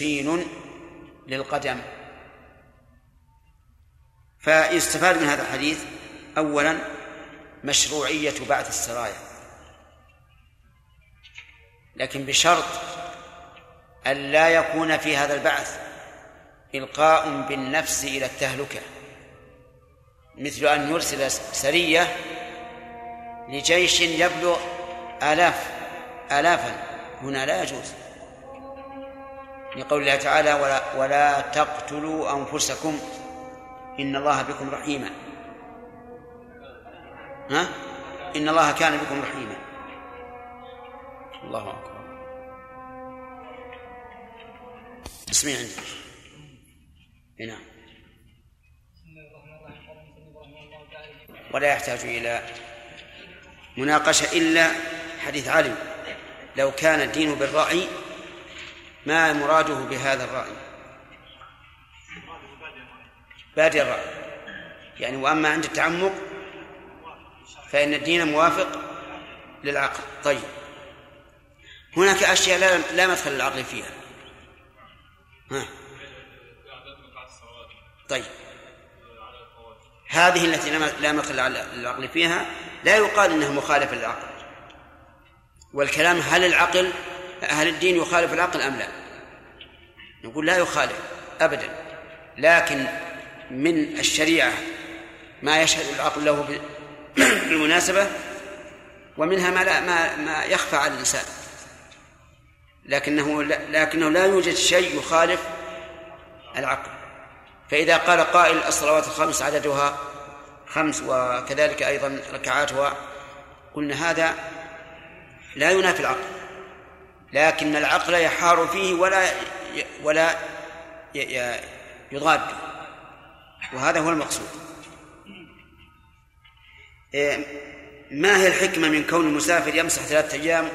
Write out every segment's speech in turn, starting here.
تسخين للقدم. فيستفاد من هذا الحديث أولا مشروعية بعث السرايا. لكن بشرط أن لا يكون في هذا البعث إلقاء بالنفس إلى التهلكة. مثل أن يرسل سرية لجيش يبلغ آلاف آلافا. هنا لا يجوز. لقول الله تعالى ولا, ولا تقتلوا أنفسكم إن الله بكم رحيما. ها؟ إن الله كان بكم رحيما. الله أكبر. اسمي عندي. نعم. ولا يحتاج إلى مناقشة إلا حديث علي لو كان الدين بالرأي ما مراده بهذا الرأي؟ بادئ الرأي. يعني وأما عند التعمق فإن الدين موافق للعقل. طيب. هناك أشياء لا, لا مدخل للعقل فيها. ها. طيب. هذه التي لا مدخل للعقل فيها لا يقال إنها مخالفة للعقل. والكلام هل العقل هل الدين يخالف العقل أم لا؟ نقول لا يخالف ابدا. لكن من الشريعة ما يشهد العقل له بالمناسبة ومنها ما لا ما ما يخفى على الإنسان. لكنه لكنه لا يوجد شيء يخالف العقل. فإذا قال قائل الصلوات الخمس عددها خمس وكذلك أيضا ركعاتها قلنا هذا لا ينافي العقل. لكن العقل يحار فيه ولا ولا يضاد. وهذا هو المقصود. إيه، ما هي الحكمة من كون المسافر يمسح ثلاثة أيام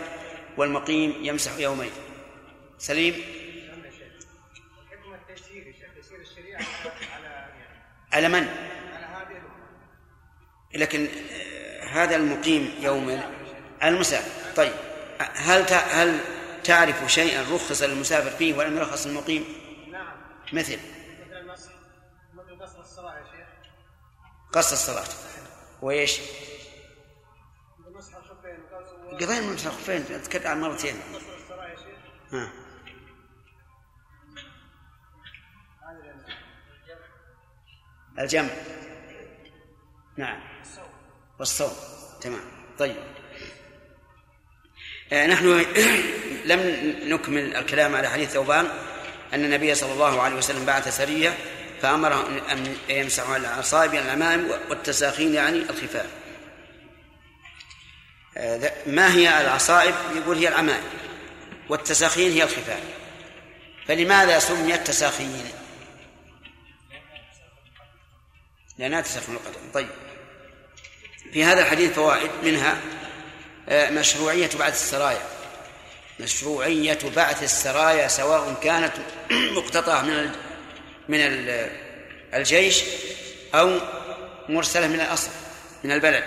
والمقيم يمسح يومين؟ سليم؟ على من؟ لكن هذا المقيم يوم المسافر. طيب هل هل تعرف شيئا رخص للمسافر فيه ولم يرخص للمقيم؟ نعم. مثل. قصر الصلاة يا شيخ. قصر الصلاة. وإيش؟ قضينا مسح الخفين تكلم عن مرتين. ها. الجمع. نعم. والصوم. تمام. طيب. آه نحن لم نكمل الكلام على حديث ثوبان أن النبي صلى الله عليه وسلم بعث سرية فأمرهم أن يمسحوا على العصائب الأمام والتساخين يعني الخفاف. آه ما هي العصائب يقول هي العمائم والتساخين هي الخفاف. فلماذا سميت تساخين لأنها تسخن القدم. طيب. في هذا الحديث فوائد منها آه، مشروعية بعث السرايا. مشروعية بعث السرايا سواء كانت مقتطعة من من الجيش أو مرسلة من الأصل من البلد.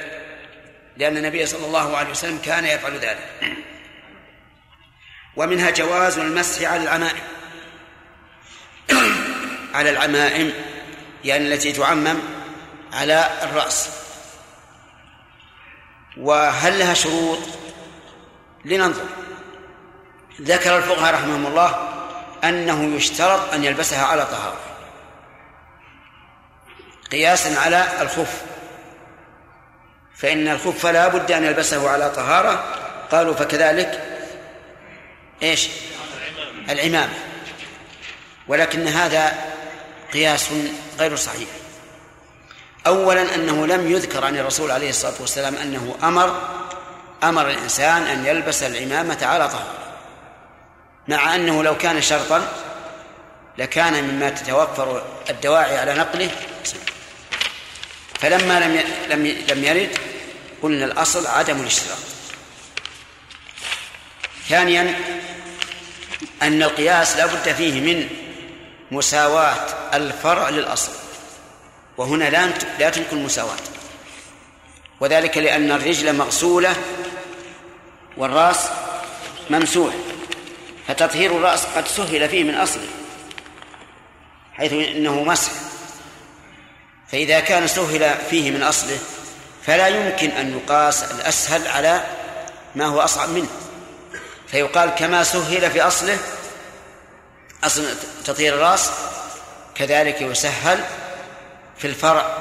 لأن النبي صلى الله عليه وسلم كان يفعل ذلك. ومنها جواز المسح على العمائم. على العمائم يعني التي تعمم على الرأس. وهل لها شروط؟ لننظر. ذكر الفقهاء رحمهم الله أنه يشترط أن يلبسها على طهارة. قياسا على الخف. فإن الخف لا بد أن يلبسه على طهارة. قالوا فكذلك إيش؟ العمامة. ولكن هذا قياس غير صحيح. أولا أنه لم يذكر عن الرسول عليه الصلاة والسلام أنه أمر أمر الإنسان أن يلبس العمامة على طهارة. مع أنه لو كان شرطا لكان مما تتوفر الدواعي على نقله فلما لم لم لم يرد قلنا الأصل عدم الاشتراط. ثانيا أن القياس لا بد فيه من مساواة الفرع للأصل وهنا لا لا تمكن المساواة. وذلك لأن الرجل مغسولة والرأس ممسوح. فتطهير الرأس قد سهل فيه من أصله حيث إنه مسح. فإذا كان سهل فيه من أصله فلا يمكن أن يقاس الأسهل على ما هو أصعب منه. فيقال كما سهل في أصله أصل تطهير الرأس كذلك يسهل في الفرع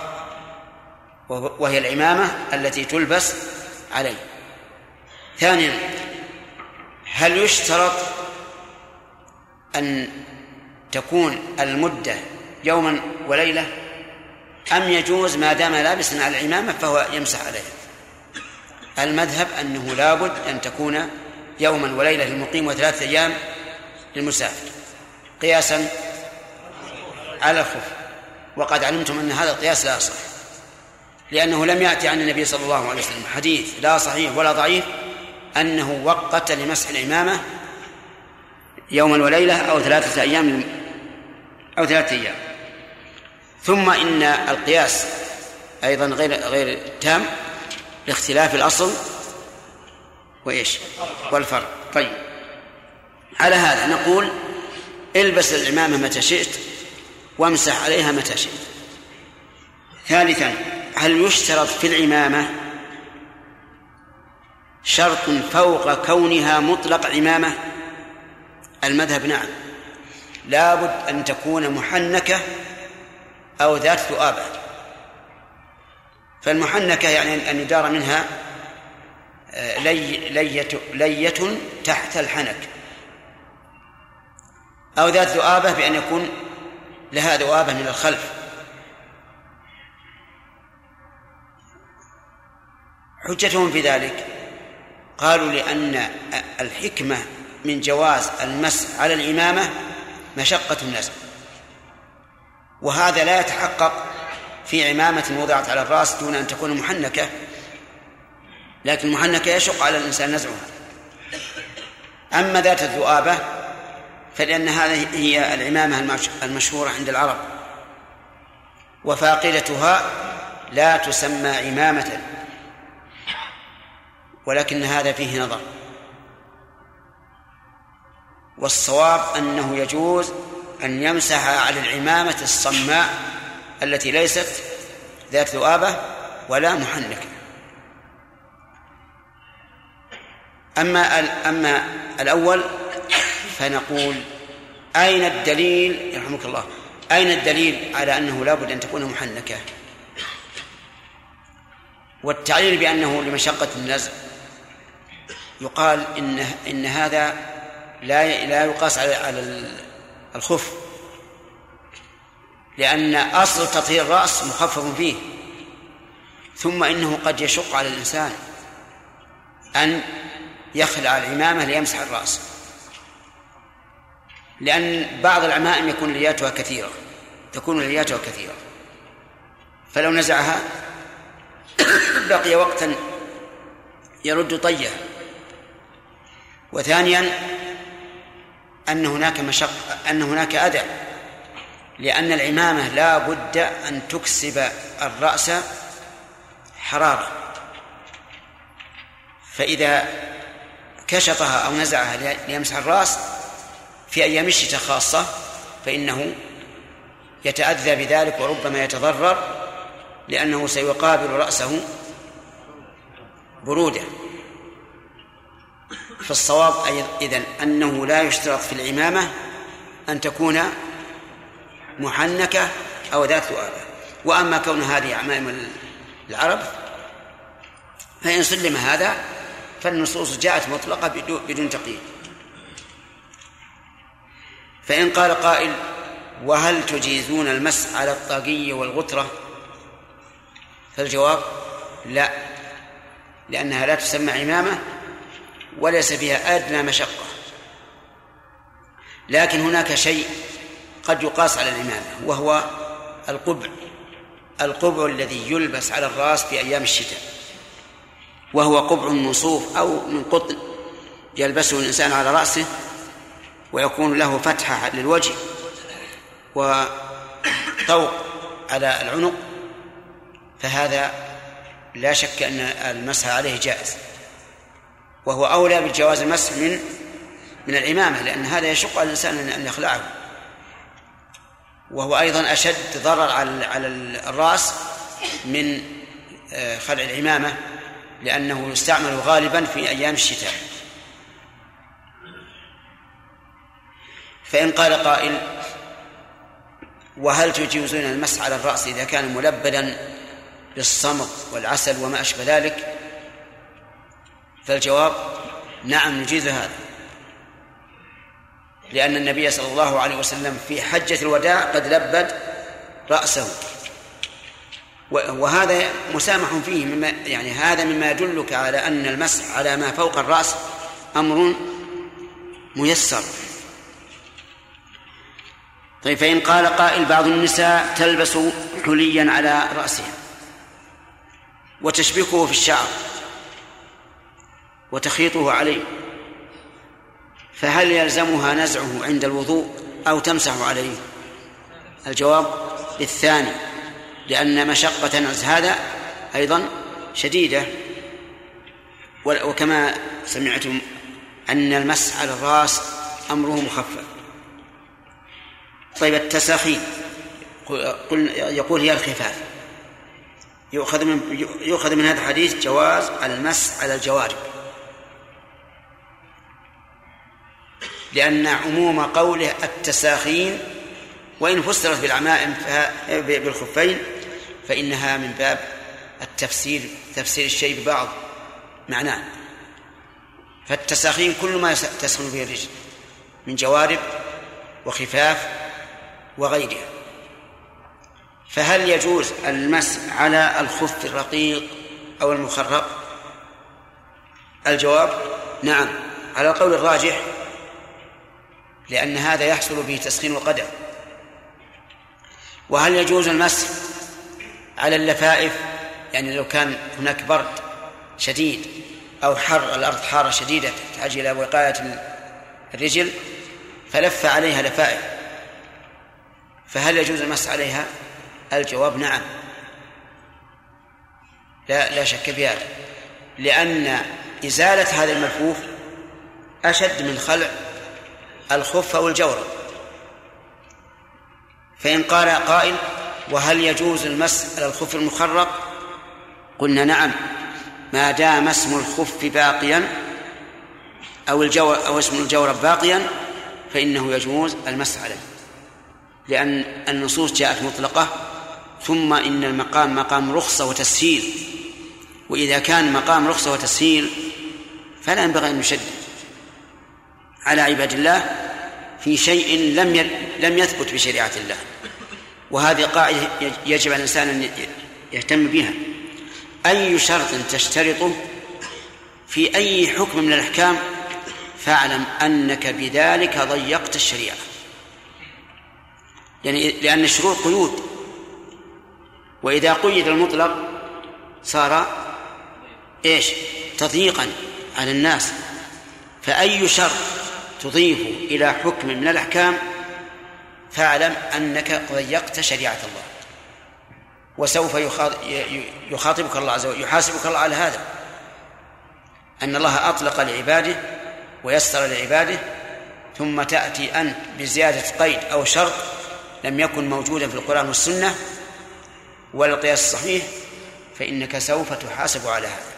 وهي العمامة التي تلبس عليه. ثانيا هل يشترط أن تكون المدة يوما وليلة أم يجوز ما دام لابسا على العمامة فهو يمسح عليها. المذهب أنه لابد أن تكون يوما وليلة للمقيم وثلاثة أيام للمسافر. قياسا على الخف. وقد علمتم أن هذا القياس لا يصح لأنه لم يأتي عن النبي صلى الله عليه وسلم حديث لا صحيح ولا ضعيف أنه وقت لمسح العمامة يوما وليلة أو ثلاثة أيام أو ثلاثة أيام. ثم إن القياس أيضا غير غير تام لاختلاف الأصل وإيش؟ والفرق. طيب. على هذا نقول البس العمامة متى شئت وامسح عليها متى شئت. ثالثا هل يشترط في العمامة شرط فوق كونها مطلق عمامة؟ المذهب نعم. لابد أن تكون محنكة أو ذات ذؤابة فالمحنكة يعني أن يدار منها آه، لي لية, تحت الحنك. أو ذات ذؤابة بأن يكون لها ذؤابة من الخلف. حجتهم في ذلك قالوا لأن الحكمة من جواز المس على الإمامة مشقة النزع وهذا لا يتحقق في عمامة وضعت على الرأس دون أن تكون محنكة لكن المحنكة يشق على الإنسان نزعها. أما ذات الذؤابة فلأن هذه هي العمامة المشهورة عند العرب. وفاقدتها لا تسمى عمامة ولكن هذا فيه نظر. والصواب أنه يجوز أن يمسح على العمامة الصماء التي ليست ذات ذؤابة ولا محنكة. أما أما الأول فنقول أين الدليل يرحمك الله أين الدليل على أنه لابد أن تكون محنكة؟ والتعليل بأنه لمشقة النزع. يقال إن إن هذا لا لا يقاس على الخف. لأن أصل تطهير الرأس مخفف فيه. ثم إنه قد يشق على الإنسان أن يخلع العمامة ليمسح الرأس. لأن بعض العمائم يكون لياتها كثيرة. تكون لياتها كثيرة. فلو نزعها بقي وقتا يرد طيها وثانيا أن هناك مشق أن هناك أذى لأن العمامة لا بد أن تكسب الرأس حرارة. فإذا كشطها أو نزعها ليمسح الرأس في أيام الشتاء خاصة فإنه يتأذى بذلك وربما يتضرر لأنه سيقابل رأسه برودة. فالصواب إذن أنه لا يشترط في العمامة أن تكون محنكة أو ذات ذؤابة. وأما كون هذه عمائم العرب فإن سلم هذا فالنصوص جاءت مطلقة بدون تقييد. فإن قال قائل وهل تجيزون المس على الطاقية والغترة فالجواب لا لأنها لا تسمى عمامة وليس فيها أدنى مشقة. لكن هناك شيء قد يقاس على العمامة وهو القبع القبع الذي يلبس على الرأس في أيام الشتاء وهو قبع مصوف أو من قطن يلبسه الإنسان على رأسه ويكون له فتحة للوجه وطوق على العنق فهذا لا شك أن المسح عليه جائز. وهو أولى بجواز المسح من من العمامة لأن هذا يشق على الإنسان أن يخلعه. وهو أيضا أشد ضرر على على الرأس من آه، خلع العمامة لأنه يستعمل غالبا في أيام الشتاء. فإن قال قائل وهل تجوزون المسح على الرأس إذا كان ملبدا بالصمغ والعسل وما أشبه ذلك؟ فالجواب نعم نجيز هذا. لأن النبي صلى الله عليه وسلم في حجة الوداع قد لبد رأسه. وهذا مسامح فيه مما يعني هذا مما يدلك على أن المسح على ما فوق الرأس أمر ميسر. طيب فإن قال قائل بعض النساء تلبس حليا على رأسها وتشبكه في الشعر. وتخيطه عليه. فهل يلزمها نزعه عند الوضوء أو تمسح عليه؟ الجواب للثاني لأن مشقة نزع. هذا أيضا شديدة. وكما سمعتم أن المسح على الرأس أمره مخفف. طيب التساخي. قل يقول هي الخفاف. يؤخذ من يؤخذ من هذا الحديث جواز المسح على الجوارب. لأن عموم قوله التساخين وإن فسرت بالعمائم بالخفين فإنها من باب التفسير تفسير الشيء ببعض معناه. فالتساخين كل ما تسخن به الرجل من جوارب وخفاف وغيرها. فهل يجوز المسح على الخف الرقيق أو المخرق الجواب نعم. على القول الراجح لأن هذا يحصل به تسخين القدم وهل يجوز المسح على اللفائف؟ يعني لو كان هناك برد شديد أو حر الأرض حارة شديدة تحتاج إلى وقاية الرجل فلف عليها لفائف. فهل يجوز المسح عليها؟ الجواب نعم. لا لا شك في هذا. لأن إزالة هذا الملفوف أشد من خلع الخف أو الجورب فإن قال قائل وهل يجوز المس على الخف المخرق؟ قلنا نعم. ما دام اسم الخف باقيا أو الجو أو اسم الجورب باقيا فإنه يجوز المس عليه. لأن النصوص جاءت مطلقة ثم إن المقام مقام رخصة وتسهيل. وإذا كان مقام رخصة وتسهيل فلا ينبغي أن نشدد على عباد الله في شيء لم لم يثبت بشريعة الله. وهذه قاعدة يجب على الإنسان أن يهتم بها. أي شرط تشترطه في أي حكم من الأحكام فاعلم أنك بذلك ضيقت الشريعة. يعني لأن الشروط قيود. وإذا قيد المطلق صار إيش؟ تضييقا على الناس. فأي شرط تضيف إلى حكم من الأحكام فاعلم أنك ضيقت شريعة الله. وسوف يخاطبك الله عز وجل يحاسبك الله على هذا. أن الله أطلق لعباده ويسر لعباده ثم تأتي أنت بزيادة قيد أو شرط لم يكن موجودا في القرآن والسنة ولا القياس الصحيح فإنك سوف تحاسب على هذا.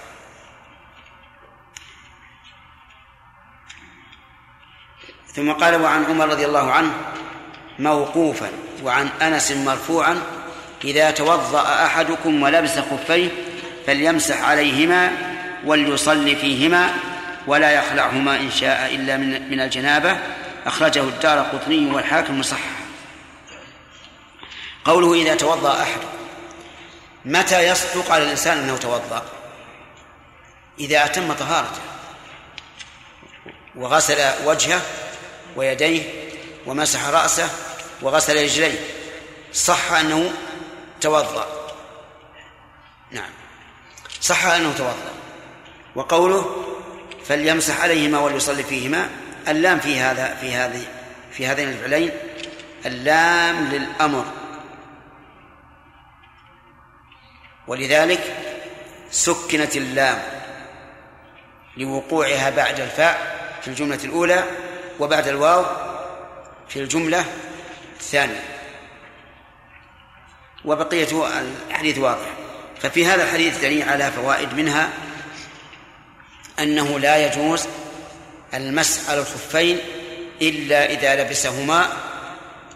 ثم قال وعن عمر رضي الله عنه موقوفا وعن أنس مرفوعا إذا توضأ أحدكم ولبس خفيه فليمسح عليهما وليصلي فيهما ولا يخلعهما إن شاء إلا من من الجنابة. أخرجه الدار قطني والحاكم مصحح قوله إذا توضأ أحد متى يصدق على الإنسان أنه توضأ؟ إذا أتم طهارته وغسل وجهه ويديه ومسح رأسه وغسل رجليه. صح أنه توضأ. نعم. صح أنه توضأ. وقوله فليمسح عليهما وليصلي فيهما. اللام في هذا في هذه في هذين الفعلين. اللام للأمر. ولذلك سكنت اللام لوقوعها بعد الفاء في الجملة الأولى وبعد الواو في الجملة الثانية. وبقية الحديث واضح. ففي هذا الحديث دليل على فوائد منها أنه لا يجوز المسح على الخفين إلا إذا لبسهما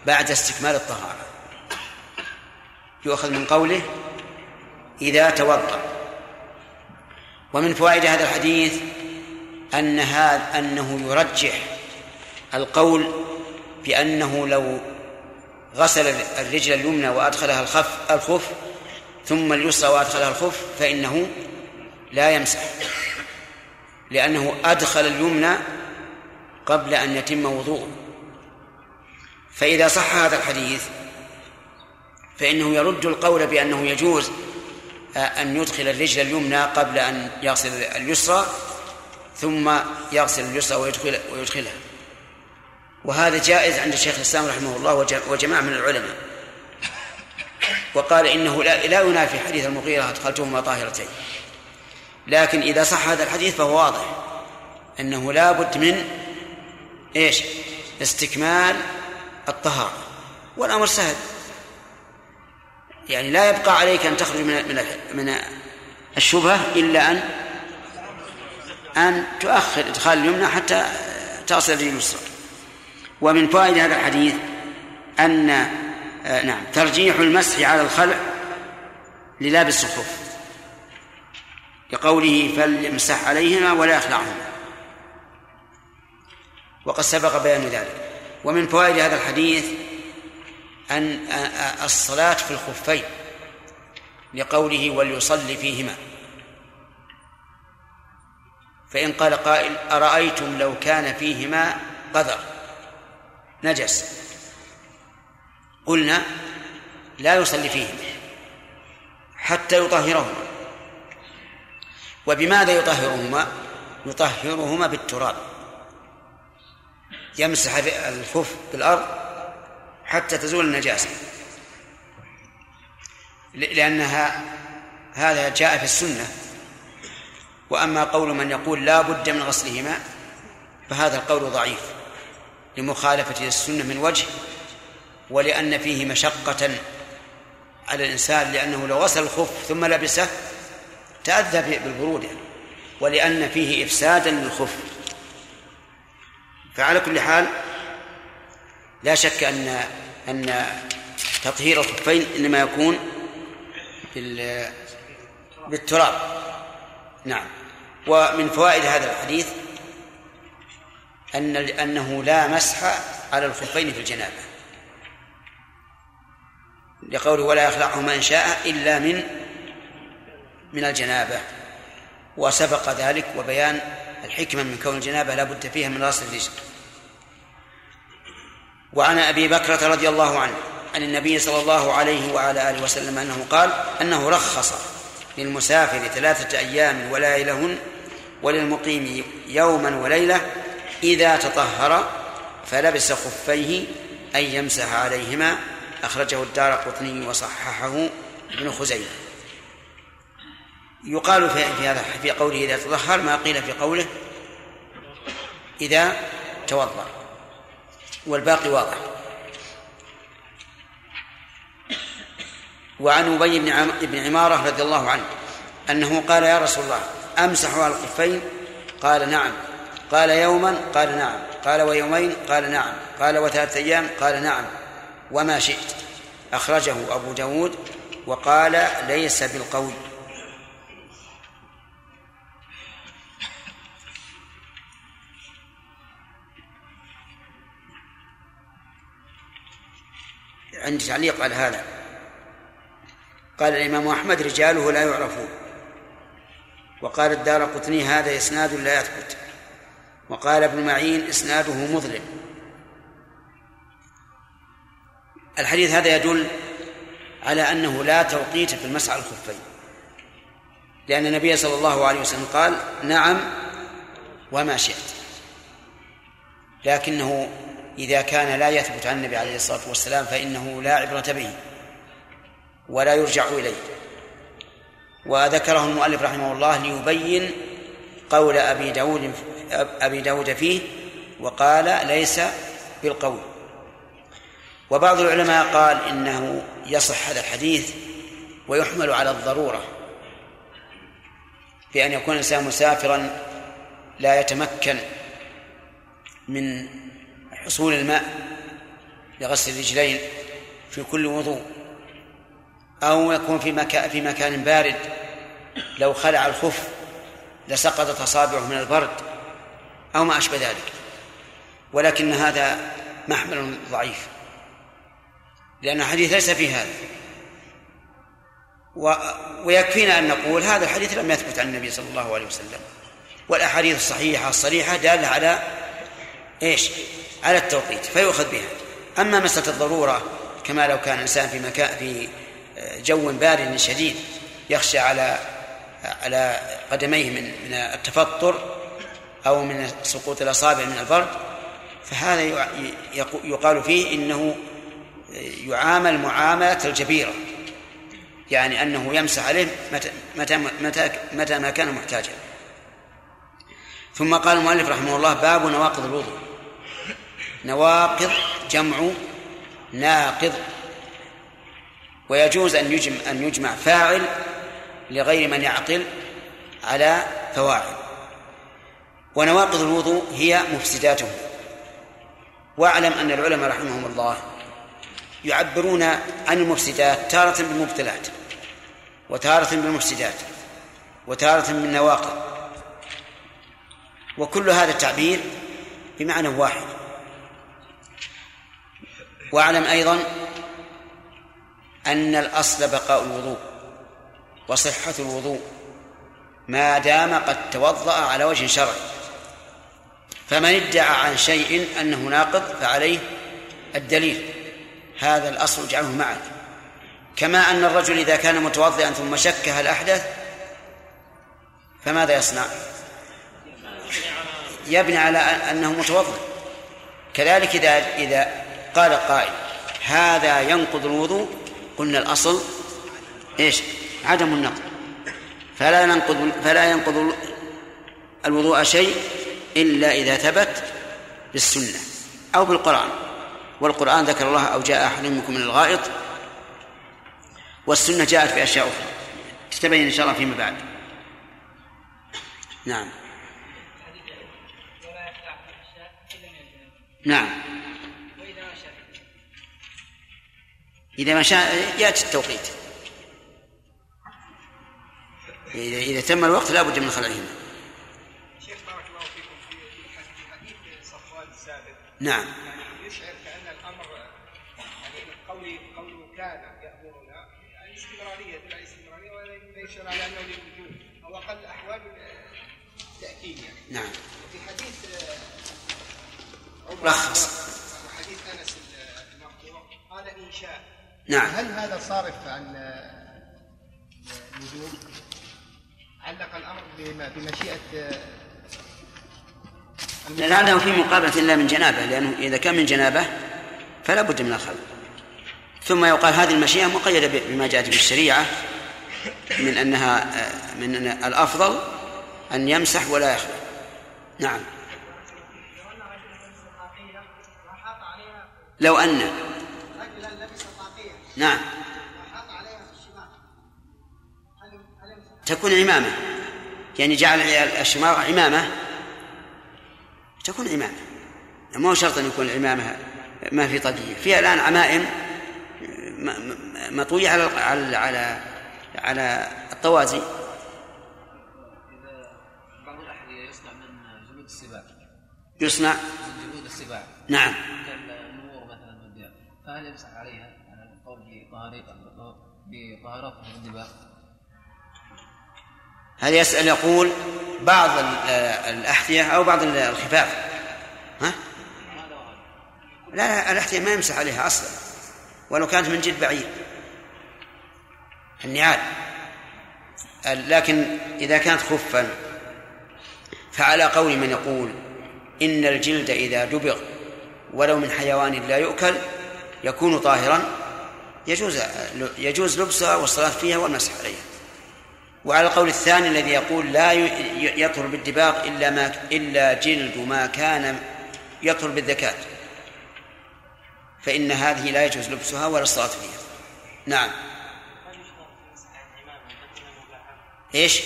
بعد استكمال الطهارة. يؤخذ من قوله إذا توضأ. ومن فوائد هذا الحديث أن هذا أنه يرجح القول بأنه لو غسل الرجل اليمنى وأدخلها الخف الخف ثم اليسرى وأدخلها الخف فإنه لا يمسح. لأنه أدخل اليمنى قبل أن يتم وضوءه. فإذا صح هذا الحديث فإنه يرد القول بأنه يجوز أن يدخل الرجل اليمنى قبل أن يغسل اليسرى ثم يغسل اليسرى ويدخل ويدخلها. وهذا جائز عند الشيخ الإسلام رحمه الله وجماعة من العلماء. وقال إنه لا, لا ينافي حديث المغيرة أدخلتهما طاهرتين. لكن إذا صح هذا الحديث فهو واضح. أنه لا بد من إيش؟ استكمال الطهارة. والأمر سهل. يعني لا يبقى عليك أن تخرج من من من الشبهة إلا أن أن تؤخر إدخال اليمنى حتى تصل اليسرى. ومن فوائد هذا الحديث أن آه، نعم ترجيح المسح على الخلع للابس الخف لقوله فليمسح عليهما ولا يخلعهما. وقد سبق بيان ذلك. ومن فوائد هذا الحديث أن الصلاة في الخفين لقوله وليصلي فيهما. فإن قال قائل أرأيتم لو كان فيهما قذر؟ نجس. قلنا لا يصلي فيهما حتى يطهرهما. وبماذا يطهرهما؟ يطهرهما بالتراب. يمسح الخف بالأرض حتى تزول النجاسة. لأنها هذا جاء في السنة. وأما قول من يقول لا بد من غسلهما فهذا القول ضعيف. لمخالفة السنة من وجه ولأن فيه مشقة على الإنسان لأنه لو غسل الخف ثم لبسه تأذى بالبرودة ولأن فيه إفسادا للخف. فعلى كل حال لا شك أن أن تطهير الخفين إنما يكون بالتراب. نعم. ومن فوائد هذا الحديث أن أنه لا مسح على الخفين في الجنابة. لقوله ولا يخلعهما إن شاء إلا من من الجنابة. وسبق ذلك وبيان الحكمة من كون الجنابة لا بد فيها من راس الرجل. وعن أبي بكرة رضي الله عنه عن النبي صلى الله عليه وعلى آله وسلم أنه قال أنه رخص للمسافر ثلاثة أيام وليلهن وللمقيم يوما وليلة إذا تطهر فلبس خفيه أن يمسح عليهما. أخرجه الدار قطني وصححه ابن خزيمة. يقال في هذا في قوله إذا تطهر ما قيل في قوله إذا توضأ. والباقي واضح. وعن أبي بن عمارة رضي الله عنه أنه قال يا رسول الله أمسح على الخفين؟ قال نعم. قال يوما قال نعم قال ويومين قال نعم قال وثلاثة أيام قال نعم وما شئت. أخرجه أبو داود وقال ليس بالقوي عندي تعليق على هذا. قال الإمام أحمد رجاله لا يعرفون. وقال الدار قطني هذا إسناد لا يثبت. وقال ابن معين إسناده مظلم الحديث هذا يدل على أنه لا توقيت في المسعى الخفين. لأن النبي صلى الله عليه وسلم قال نعم وما شئت. لكنه إذا كان لا يثبت عن النبي عليه الصلاة والسلام فإنه لا عبرة به ولا يرجع إليه. وذكره المؤلف رحمه الله ليبين قول أبي داود أبي داود فيه وقال ليس بالقول. وبعض العلماء قال إنه يصح هذا الحديث ويحمل على الضرورة بأن يكون الإنسان مسافرا لا يتمكن من حصول الماء لغسل الرجلين في كل وضوء أو يكون في مكان في مكان بارد. لو خلع الخف لسقطت أصابعه من البرد. أو ما أشبه ذلك. ولكن هذا محمل ضعيف. لأن الحديث ليس في هذا. و... ويكفينا أن نقول هذا الحديث لم يثبت عن النبي صلى الله عليه وسلم. والأحاديث الصحيحة الصريحة دالة على إيش؟ على التوقيت فيؤخذ بها. أما مسألة الضرورة كما لو كان الإنسان في مكان في جو بارد شديد يخشى على على قدميه من من التفطر أو من سقوط الأصابع من البرد فهذا يقال فيه إنه يعامل معاملة الجبيرة. يعني أنه يمسح عليه متى متى متى, متى ما كان محتاجا. ثم قال المؤلف رحمه الله باب نواقض الوضوء. نواقض جمع ناقض. ويجوز أن يجمع أن يجمع فاعل لغير من يعقل على فواعل. ونواقض الوضوء هي مفسداته واعلم أن العلماء رحمهم الله يعبرون عن المفسدات تارة بالمبتلات وتارة بالمفسدات وتارة بالنواقض. وكل هذا التعبير بمعنى واحد. واعلم أيضا أن الأصل بقاء الوضوء وصحة الوضوء ما دام قد توضأ على وجه شرعي. فمن ادعى عن شيء أنه ناقض فعليه الدليل. هذا الأصل اجعله معك. كما أن الرجل إذا كان متوضئا ثم شك هل أحدث فماذا يصنع؟ يبني على أنه متوضئ. كذلك إذا إذا قال قائل هذا ينقض الوضوء قلنا الأصل إيش؟ عدم النقض. فلا ينقض فلا ينقض الوضوء شيء إلا إذا ثبت بالسنة أو بالقرآن. والقرآن ذكر الله أو جاء أحد منكم من الغائط. والسنة جاءت في أشياء أخرى. تتبين إن شاء الله فيما بعد. نعم. نعم. إذا ما شاء يأتي التوقيت. إذا تم الوقت لا بد من خلعهما شيخ بارك الله فيكم في حديث صفوان السابق نعم. يعني يشعر كأن الأمر يعني قولي قوله كان يأمرنا الاستمرارية بلا استمرارية ولا يشعر على أنه للوجود أو أقل أحوال التأكيد يعني. نعم. وفي حديث رخص. حديث أنس المرفوع قال إن شاء. نعم. هل هذا صارف عن الوجوب؟ علق الأمر بمشيئة لعله في مقابلة إلا من جنابة لأنه إذا كان من جنابة فلا بد من الخلق. ثم يقال هذه المشيئة مقيدة بما جاءت في الشريعة من أنها من أن الأفضل أن يمسح ولا يخلق. نعم. لو أن. نعم. تكون عمامة يعني جعل الشماغ عمامة تكون عمامة. ما هو شرط أن يكون العمامة ما في طاقية فيها الآن عمائم مطوية على على على على الطوازي. بعض الأحذية يصنع من جلود السباع يصنع؟ من جلود السباع نعم. النور مثلا فهل يمسح عليها؟ على القول بطهارته من الدباغ هل يسأل يقول بعض الأحذية أو بعض الخفاف؟ ها؟ لا لا الأحذية ما يمسح عليها أصلا ولو كانت من جلد بعيد. النعال. لكن إذا كانت خفا فعلى قول من يقول إن الجلد إذا دبغ ولو من حيوان لا يؤكل يكون طاهرا يجوز يجوز لبسها والصلاة فيها والمسح عليها وعلى القول الثاني الذي يقول لا يطهر بالدباغ إلا ما إلا جلد ما كان يطلب بالذكاة فإن هذه لا يجوز لبسها ولا الصلاة فيها. نعم. إيش؟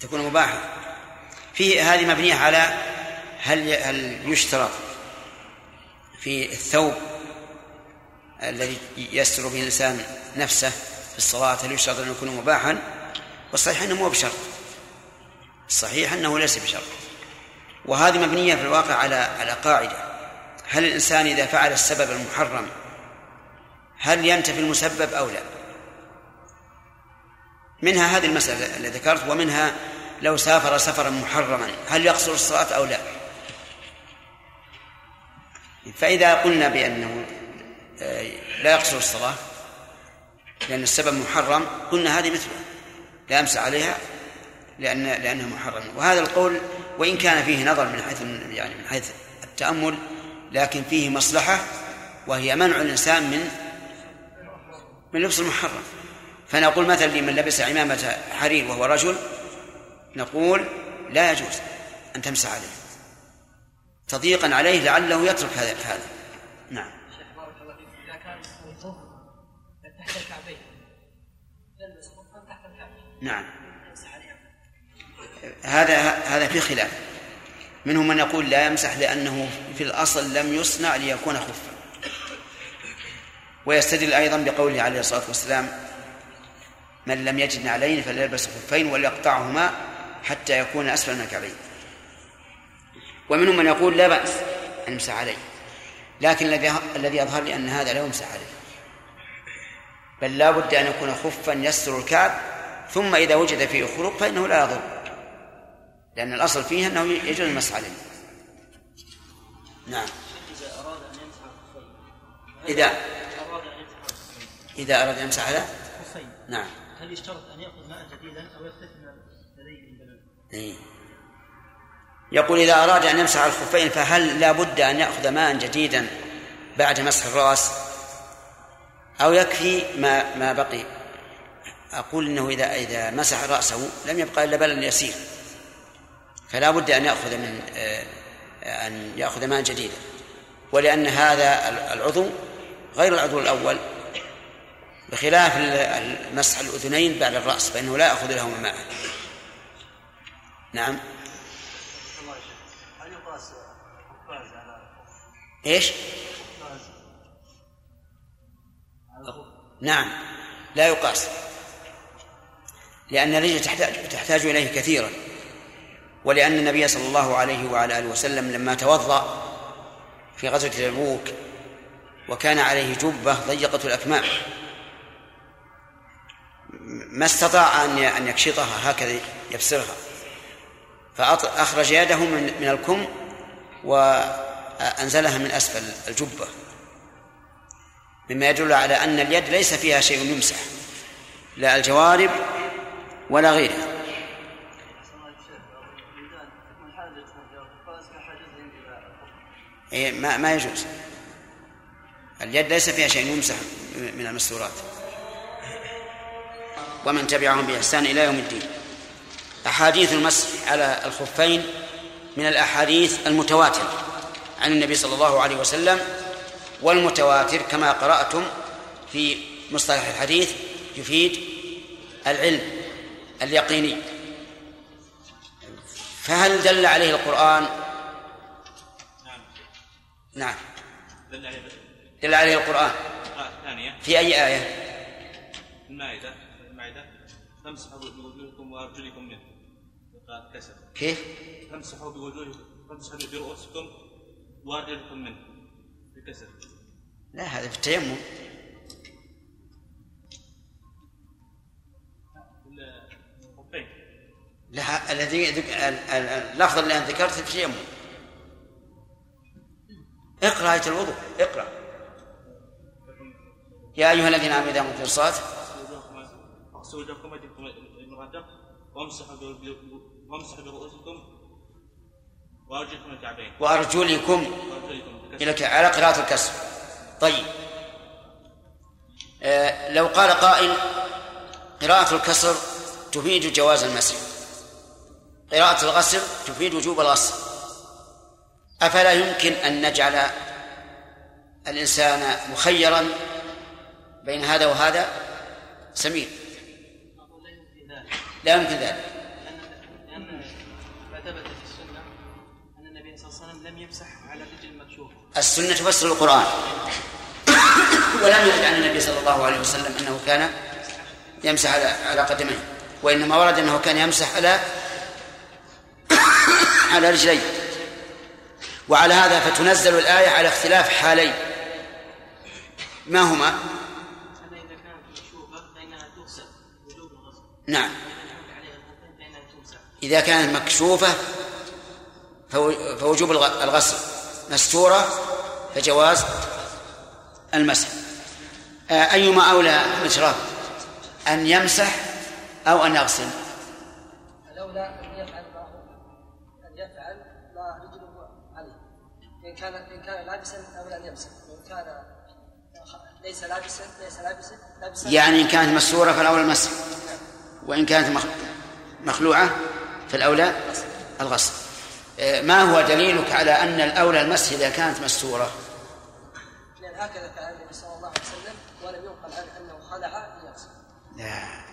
تكون مباحة. فيه هذه مبنية على هل هل يشترط في الثوب الذي يستر به الإنسان نفسه في الصلاة هل يشترط أن يكون مباحا؟ والصحيح أنه مو بشرط. الصحيح أنه ليس بشرط. وهذه مبنية في الواقع على على قاعدة. هل الإنسان إذا فعل السبب المحرم هل ينتفي المسبب أو لا؟ منها هذه المسألة التي ذكرت ومنها لو سافر سفرا محرما هل يقصر الصلاة أو لا؟ فإذا قلنا بأنه لا يقصر الصلاة لأن السبب محرم. قلنا هذه مثله لا يمسح عليها لأن لأنها محرم. وهذا القول وإن كان فيه نظر من حيث يعني من حيث التأمل لكن فيه مصلحة وهي منع الإنسان من من لبس المحرم. فنقول مثلا لمن لبس عمامة حرير وهو رجل نقول لا يجوز أن تمسح عليه. تضييقا عليه لعله يترك هذا. نعم إذا كان تحت الكعبين نعم. هذا هذا في خلاف. منهم من يقول لا يمسح لأنه في الأصل لم يصنع ليكون خفا. ويستدل أيضا بقوله عليه الصلاة والسلام من لم يجد نعلين فليلبس خفين وليقطعهما حتى يكون أسفل من الكعبين ومنهم من يقول لا بأس أن يمسح عليه لكن الذي الذي يظهر لي أن هذا لا يمسح عليه. بل لا بد أن يكون خفا يستر الكعب ثم إذا وجد فيه خلق فإنه لا يضر. لأن الأصل فيه أنه يجوز المسح عليه. نعم. إذا إذا أراد أن يمسح على؟ نعم. هل يشترط أن يأخذ ماء جديدا أو يكتفي لديه من إيه. يقول إذا أراد أن يمسح على الخفين فهل لا بد أن يأخذ ماء جديدا بعد مسح الرأس؟ أو يكفي ما ما بقي. أقول إنه إذا إذا مسح رأسه لم يبقى إلا بلل يسير. فلا بد أن يأخذ من آه، أن يأخذ ماء جديدا ولأن هذا العضو غير العضو الأول. بخلاف مسح الأذنين بعد الرأس فإنه لا يأخذ لهما ماء. نعم. إيش؟ نعم. لا يقاس. لأن الرجل تحتاج تحتاج إليه كثيرا. ولأن النبي صلى الله عليه وعلى آله وسلم لما توضأ في غزوة تبوك وكان عليه جبة ضيقة الأكمام ما استطاع أن أن يكشطها هكذا يبصرها. فأخرج يده من من الكم وأنزلها من أسفل الجبة. مما يدل على أن اليد ليس فيها شيء يمسح لا الجوارب ولا غيرها. إيه ما ما يجوز. اليد ليس فيها شيء يمسح من المستورات. ومن تبعهم بإحسان إلى يوم الدين. أحاديث المسح على الخفين من الأحاديث المتواترة عن النبي صلى الله عليه وسلم والمتواتر كما قرأتم في مصطلح الحديث يفيد العلم اليقيني. فهل دل عليه القرآن؟ نعم. نعم. دل عليه القرآن. في أي آية؟ المائدة. تمسحوا بوجوهكم وأرجلكم منه كسر. كيف؟ تمسحوا بوجوهكم. تمسحوا برؤوسكم وأرجلكم منه لا هذا في التيمم. لا الذي اللفظ اللي أنا ذكرته في التيمم. اقرأ آية الوضوء اقرأ. يا أيها الذين آمنوا إذا قمتم وامسحوا وامسحوا برؤوسكم وأرجلكم الكعبين. وأرجلكم إلى على قراءة الكسر. طيب. آه لو قال قائل قراءة الكسر تفيد جواز المسح. قراءة الغسل تفيد وجوب الغسل. أفلا يمكن أن نجعل الإنسان مخيرا بين هذا وهذا؟ سمير. لا يمكن ذلك. السنة تفسر القرآن. ولم يرد عن النبي صلى الله عليه وسلم أنه كان يمسح على على قدميه وإنما ورد أنه كان يمسح على على رجليه. وعلى هذا فتنزل الآية على اختلاف حالين. ما هما؟ نعم. إذا كانت مكشوفة فو- فوجوب الغ- الغسل. مستورة فجواز المسح. آه، أيما أولى مشراب أن يمسح أو أن يغسل. الأولى أن يفعل ما هو أن يفعل ما رجله عليه. إن كان إن كان لابسا أولى أن يمسح. وإن كان ليس لابسا ليس لابسا لابسا. يعني إن كانت مستورة فالأولى المسح. وإن كانت مخ- مخلوعة فالأولى الغسل. ما هو دليلك على أن الأولى المسح إذا كانت مستورة؟ لأن هكذا فعل النبي صلى الله عليه وسلم ولم ينقل عنه أنه خلع ليغسل لا.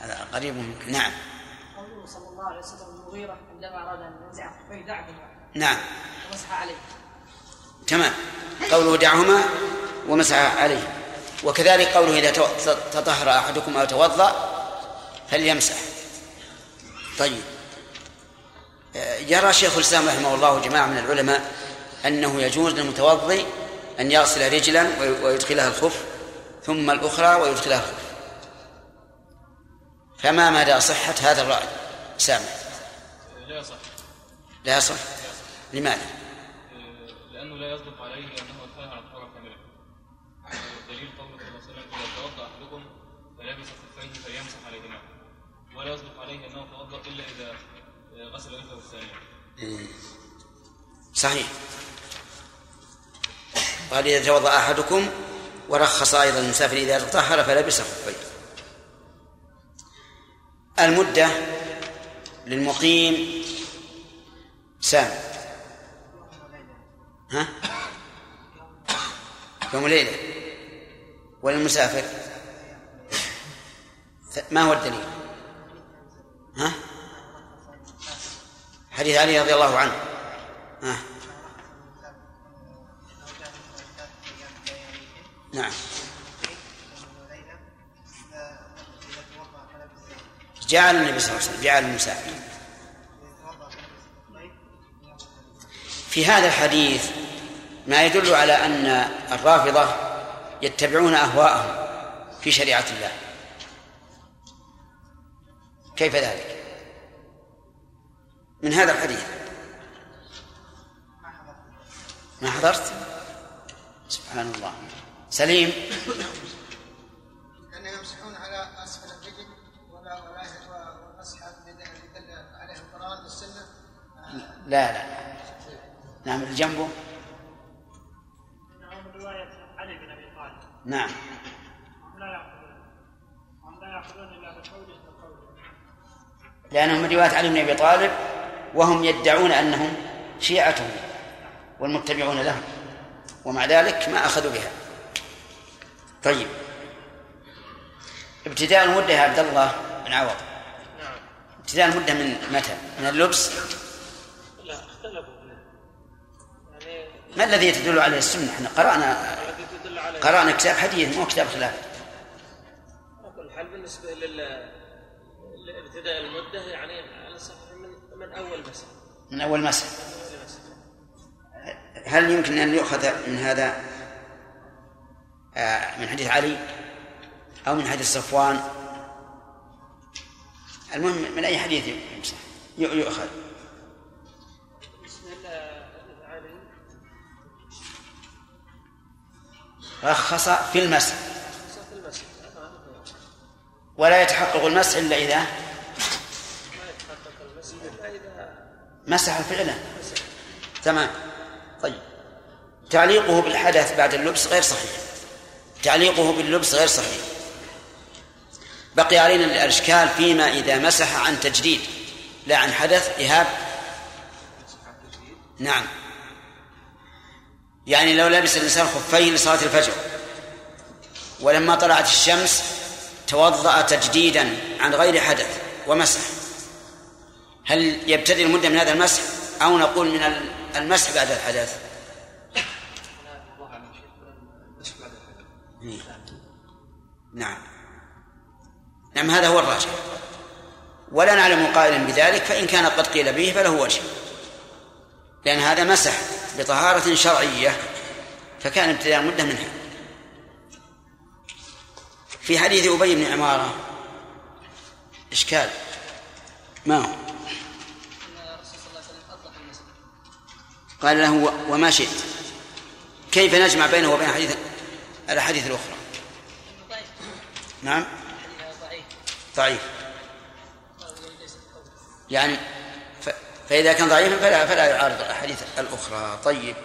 هذا قريب منك. نعم. قوله صلى الله عليه وسلم المغيرة عندما أراد أن ينزع خفيه دعهما نعم. ومسح عليه. تمام. قوله دعهما ومسح عليه. وكذلك قوله إذا تطهر أحدكم أو توضأ فليمسح. طيب. يرى شيخ الإسلام رحمه الله وجماعة من العلماء أنه يجوز للمتوضئ أن يغسل رجلا وي- ويدخلها الخف ثم الأخرى ويدخلها الخف. فما مدى صحة هذا الرأي؟ سامح. لا يصح لا يصح لماذا؟ لأنه لا يصدق عليه أنه أدخلها على طهارة كاملة دليل قوله صلى الله عليه وسلم إذا توضأ أحدكم فلبس خفيه فليمسح عليهما ولا يصدق عليه أنه توضأ إلا إذا غسل صحيح. قال إذا توضأ أحدكم ورخص أيضا المسافر إذا تطهر فلبس خفيه المدة للمقيم سام. ها؟ يوم وليلة وللمسافر ما هو الدليل؟ ها؟ حديث علي رضي الله عنه. ها نعم. جعل النبي صلى الله عليه وسلم جعل المسافر في هذا الحديث ما يدل على أن الرافضة يتبعون أهواءهم في شريعة الله. كيف ذلك؟ من هذا الحديث. ما حضرت؟ سبحان الله سليم. أن يمسحون على أسفل الرجل ولا ولا والمسح الذي دل عليه القرآن والسنة. لا لا نعم اللي جنبه. إنه من رواية علي بن أبي طالب. نعم. هم لا يأخذون. هم لا يأخذون إلا بقوله وقوله لأنهم من رواية علي بن أبي طالب. وهم يدعون أنهم شيعته والمتبعون له ومع ذلك ما أخذوا بها. طيب. ابتداء المدة يا عبد الله بن عوض. نعم ابتداء المدة من متى؟ من اللبس؟ لا اختلفوا يعني ما الذي تدل عليه السنة؟ إحنا قرأنا قرأنا كتاب حديث مو كتاب خلاف. على كل حال بالنسبة لل لابتداء المدة يعني من أول مسح من أول مسح هل يمكن أن يؤخذ من هذا آه، من حديث علي أو من حديث صفوان؟ المهم من أي حديث يمسح يؤ- يؤخذ؟ رخص في المسح ولا يتحقق المسح إلا إذا ما يتحقق المسح إلا إذا مسح فعلا تمام. طيب. تعليقه بالحدث بعد اللبس غير صحيح. تعليقه باللبس غير صحيح. بقي علينا الإشكال فيما إذا مسح عن تجديد لا عن حدث إيهاب. نعم. يعني لو لبس الإنسان خفين لصلاة الفجر ولما طلعت الشمس توضأ تجديدا عن غير حدث ومسح. هل يبتدئ المدة من هذا المسح أو نقول من المسح بعد الحدث نعم. نعم هذا هو الراجح. ولا نعلم قائلا بذلك فإن كان قد قيل به فله وجه. لأن هذا مسح بطهارة شرعية فكان ابتداء مدة منها. في حديث أبي بن عمارة إشكال. ما هو؟ قال له وما شئت. كيف نجمع بينه وبين حديث الأحاديث الأخرى؟ نعم. ضعيف. يعني ف... فإذا كان ضعيفا فلا فلا يعارض الأحاديث الأخرى. طيب.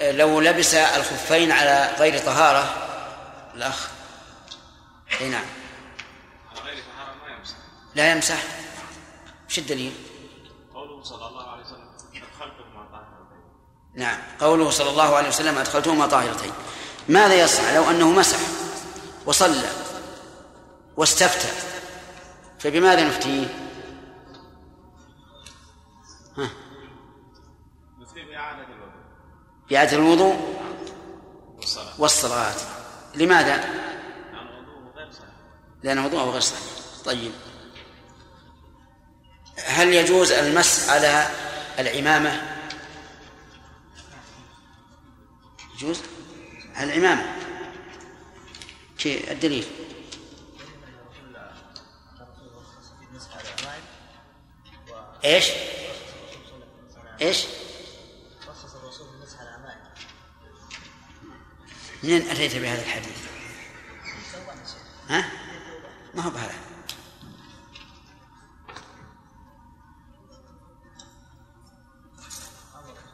لو لبس الخفين على غير طهارة الأخ. أي نعم. لا يمسح. وش الدليل؟ قوله صلى الله عليه وسلم أدخلتهما طاهرتين نعم قوله صلى الله عليه وسلم أدخلتهما طاهرتين ماذا يصنع؟ لو أنه مسح وصلى واستفتى فبماذا نفتيه؟ ها؟ نفتي بإعادة الوضوء. بإعادة الوضوء؟ والصلاة. والصلاة. لماذا؟ لأن وضوءه غير صحيح. لأن وضوءه غير صحيح. طيب. هل يجوز المس على العمامة؟ يجوز؟ العمامة الدليل إيش؟ إيش؟ منين أتيت بهذا الحديث؟ ها؟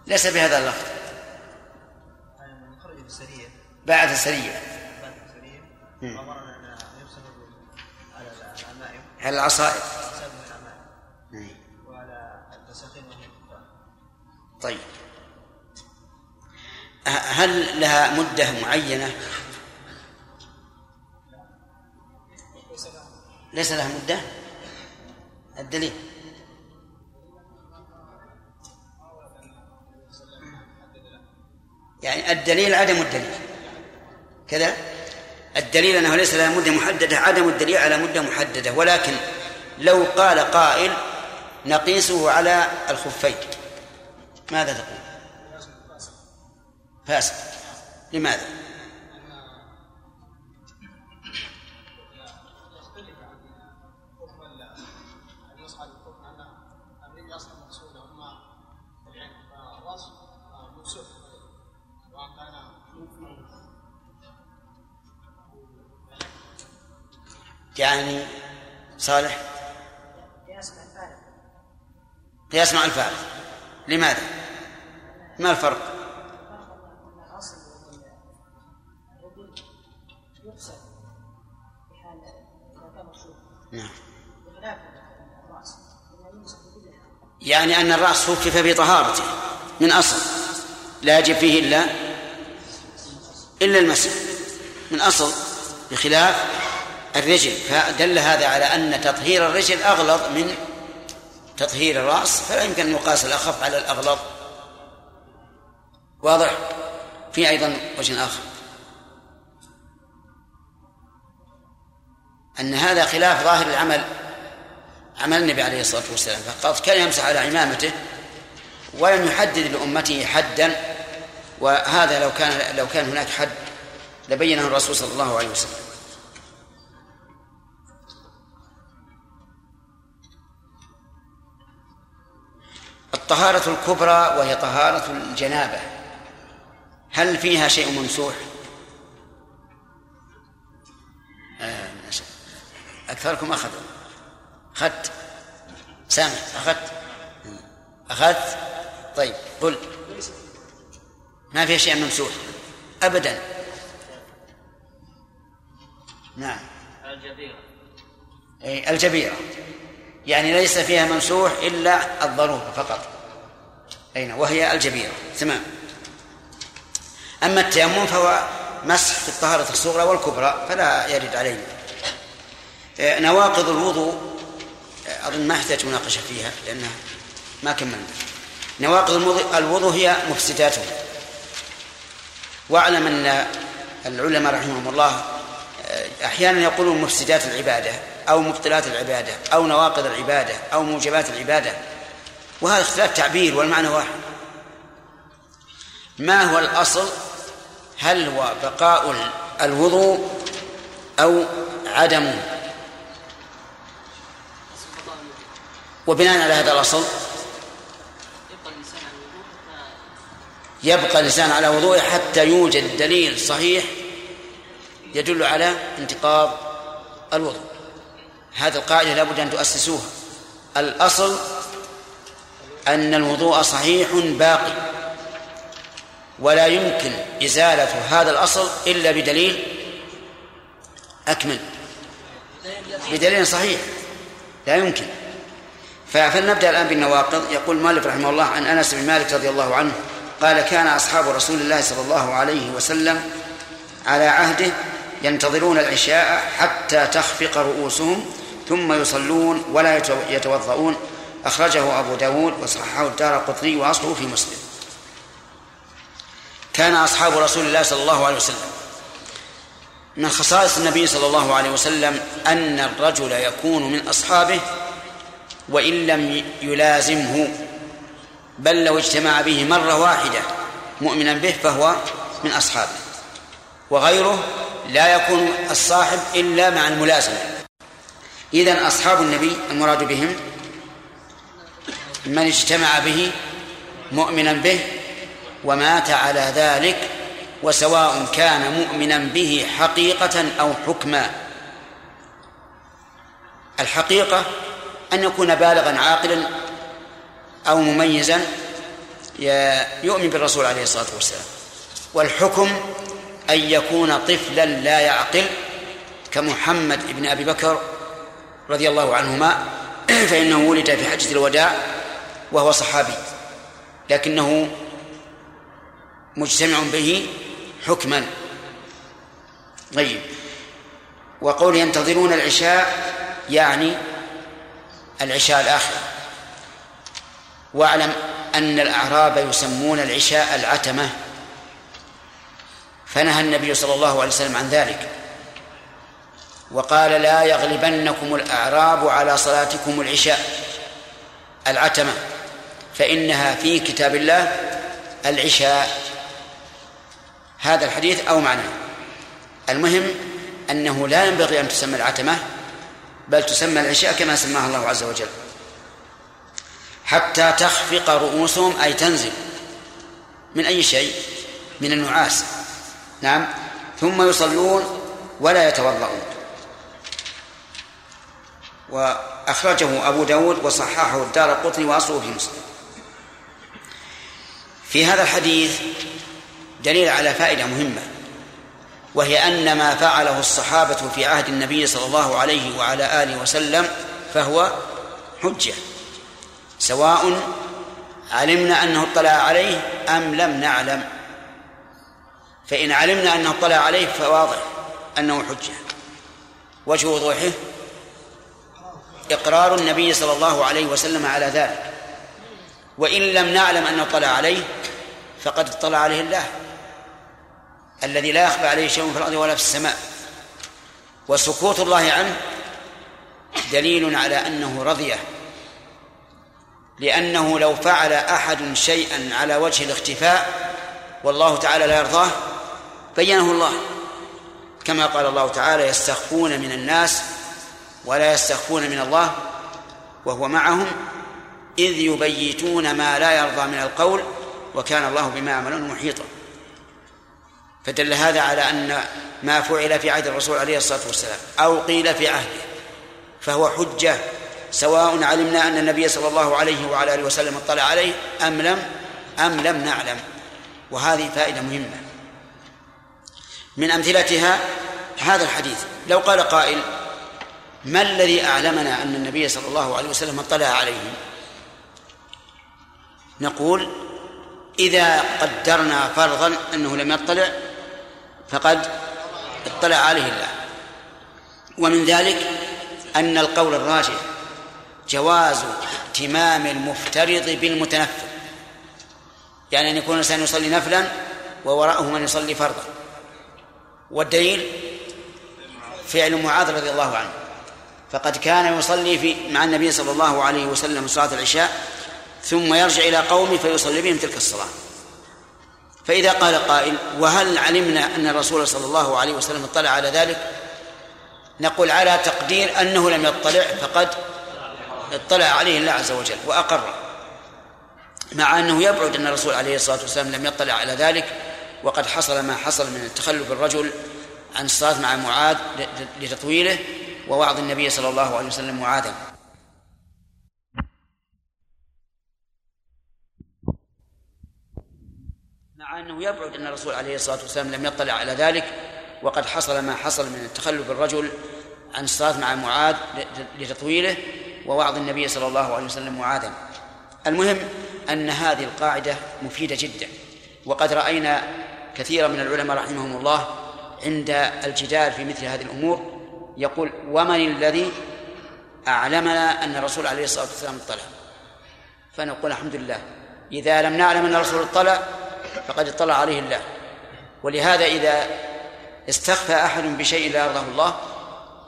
ليس بهذا اللفظ. بعد السرية يمسح على العصائب. طيب. هل لها مدة معينة؟ ليس لها مدة؟ الدليل. يعني الدليل عدم الدليل. كذا؟ الدليل أنه ليس لها مدة محددة عدم الدليل على مدة محددة. ولكن لو قال قائل نقيسه على الخفين. ماذا تقول؟ فاسد. لماذا؟ يعني صالح؟ قياس مع الفارق. قياس مع الفارق. لماذا؟ ما الفرق؟ نعم. يعني أن الرأس خفف بطهارته من أصل. لا يجب فيه إلا إلا المسح. من أصل. بخلاف الرجل. فدل هذا على أن تطهير الرجل أغلظ من تطهير الرأس فلا يمكن أن يقاس الأخف على الأغلظ. واضح؟ في أيضا وجه آخر. أن هذا خلاف ظاهر العمل. عمل النبي عليه الصلاة والسلام. فقد كان يمسح على عمامته ولم يحدد لأمته حدا وهذا لو كان لو كان هناك حد لبينه الرسول صلى الله عليه وسلم. الطهارة الكبرى وهي طهارة الجنابة. هل فيها شيء ممسوح؟ آه أكثركم أخذوا أخذت. سامع أخذت. أخذت؟ طيب قل. ما فيها شيء ممسوح؟ أبدا. نعم. الجبيرة. أي الجبيرة. يعني ليس فيها ممسوح إلا الضرورة فقط. أين؟ وهي الجبيرة تمام. أما التيمم فهو مسح في الطهارة الصغرى والكبرى فلا يرد عليه. آه، نواقض الوضوء آه، أظن ما يحتاج مناقشة فيها لأنها ما كملنا. نواقض الوضوء- الوضوء هي مفسداته. واعلم أن العلماء رحمهم الله آه، أحيانا يقولون مفسدات العبادة أو مبطلات العبادة أو نواقض العبادة أو موجبات العبادة. وهذا اختلاف تعبير والمعنى واحد. ما هو الأصل؟ هل هو بقاء الوضوء أو عدمه؟ وبناء على هذا الأصل يبقى الإنسان على وضوءه حتى يوجد دليل صحيح يدل على انتقاض الوضوء. هذه القاعدة لابد أن تؤسسوها. الأصل أن الوضوء صحيح باقي. ولا يمكن إزالة هذا الأصل إلا بدليل أكمل. بدليل صحيح. لا يمكن. فلنبدأ الآن بالنواقض. يقول مالك رحمه الله عن أنس بن مالك رضي الله عنه قال كان أصحاب رسول الله صلى الله عليه وسلم على عهده ينتظرون العشاء حتى تخفق رؤوسهم ثم يصلون ولا يتو- يتوضؤون أخرجه أبو داود وصححه الدار قطني وأصله في مسلم. كان أصحاب رسول الله صلى الله عليه وسلم. من خصائص النبي صلى الله عليه وسلم أن الرجل يكون من أصحابه وإن لم يلازمه بل لو اجتمع به مرة واحدة مؤمنا به فهو من أصحابه. وغيره لا يكون الصاحب إلا مع الملازمة. إذن أصحاب النبي المراد بهم من اجتمع به مؤمنا به ومات على ذلك وسواء كان مؤمنا به حقيقة أو حكما. الحقيقة أن يكون بالغا عاقلا أو مميزا يؤمن بالرسول عليه الصلاة والسلام. والحكم أن يكون طفلا لا يعقل كمحمد بن أبي بكر رضي الله عنهما فإنه ولد في حجة الوداع وهو صحابي لكنه مجتمع به حكما. طيب وقول ينتظرون العشاء يعني العشاء الآخرة واعلم أن الأعراب يسمون العشاء العتمة. فنهى النبي صلى الله عليه وسلم عن ذلك. وقال لا يغلبنكم الأعراب على صلاتكم العشاء العتمة. فإنها في كتاب الله العشاء. هذا الحديث أو معناه المهم أنه لا ينبغي أن تسمى العتمة بل تسمى العشاء كما سماها الله عز وجل. حتى تخفق رؤوسهم أي تنزل من أي شيء؟ من النعاس. نعم. ثم يصلون ولا يتوضؤون. وأخرجه أبو داود وصححه الدار قطني وأصله في مسلم. في هذا الحديث دليل على فائدة مهمة وهي أن ما فعله الصحابة في عهد النبي صلى الله عليه وعلى آله وسلم فهو حجة سواء علمنا أنه اطلع عليه أم لم نعلم. فإن علمنا أنه اطلع عليه فواضح أنه حجة. وجه وضوحه إقرار النبي صلى الله عليه وسلم على ذلك. وإن لم نعلم أنه اطلع عليه فقد اطلع عليه الله. الذي لا يخفى عليه شيء في الأرض ولا في السماء. وسكوت الله عنه دليل على أنه رضيه لأنه لو فعل أحد شيئا على وجه الاختفاء والله تعالى لا يرضاه بينه الله. كما قال الله تعالى يستخفون من الناس ولا يستخفون من الله وهو معهم. إذ يبيتون ما لا يرضى من القول وكان الله بما يعملون محيطا. فدل هذا على أن ما فعل في عهد الرسول عليه الصلاة والسلام أو قيل في عهده فهو حجة سواء علمنا أن النبي صلى الله عليه وعلى آله وسلم اطلع عليه أم لم أم لم نعلم. وهذه فائدة مهمة. من أمثلتها هذا الحديث. لو قال قائل ما الذي أعلمنا أن النبي صلى الله عليه وسلم اطلع عليهم؟ نقول إذا قدرنا فرضا أنه لم يطلع فقد اطلع عليه الله. ومن ذلك أن القول الراجح جواز ائتمام المفترض بالمتنفل. يعني أن يكون الإنسان يصلي نفلا ووراءه من يصلي فرضا. والدليل فعل معاذ رضي الله عنه. فقد كان يصلي في مع النبي صلى الله عليه وسلم صلاة العشاء ثم يرجع إلى قومه فيصلي بهم تلك الصلاة. فإذا قال قائل وهل علمنا أن الرسول صلى الله عليه وسلم اطلع على ذلك؟ نقول على تقدير أنه لم يطلع فقد اطلع عليه الله عز وجل وأقر. مع أنه يبعد أن الرسول عليه الصلاة والسلام لم يطلع على ذلك وقد حصل ما حصل من تخلف الرجل عن الصلاة مع معاذ لتطويله ووعظ النبي صلى الله عليه وسلم معاذا. أنه يبعد أن الرسول عليه الصلاة والسلام لم يطلع على ذلك وقد حصل ما حصل من تخلف الرجل عن الصلاة مع معاذ لتطويله ووعظ النبي صلى الله عليه وسلم معاذا. المهم أن هذه القاعدة مفيدة جدا وقد رأينا كثيرا من العلماء رحمهم الله عند الجدال في مثل هذه الأمور يقول ومن الذي أعلمنا أن الرسول عليه الصلاة والسلام اطلع؟ فنقول الحمد لله. إذا لم نعلم أن الرسول اطلع فقد اطلع عليه الله. ولهذا إذا استخفى أحد بشيء لا يرضاه الله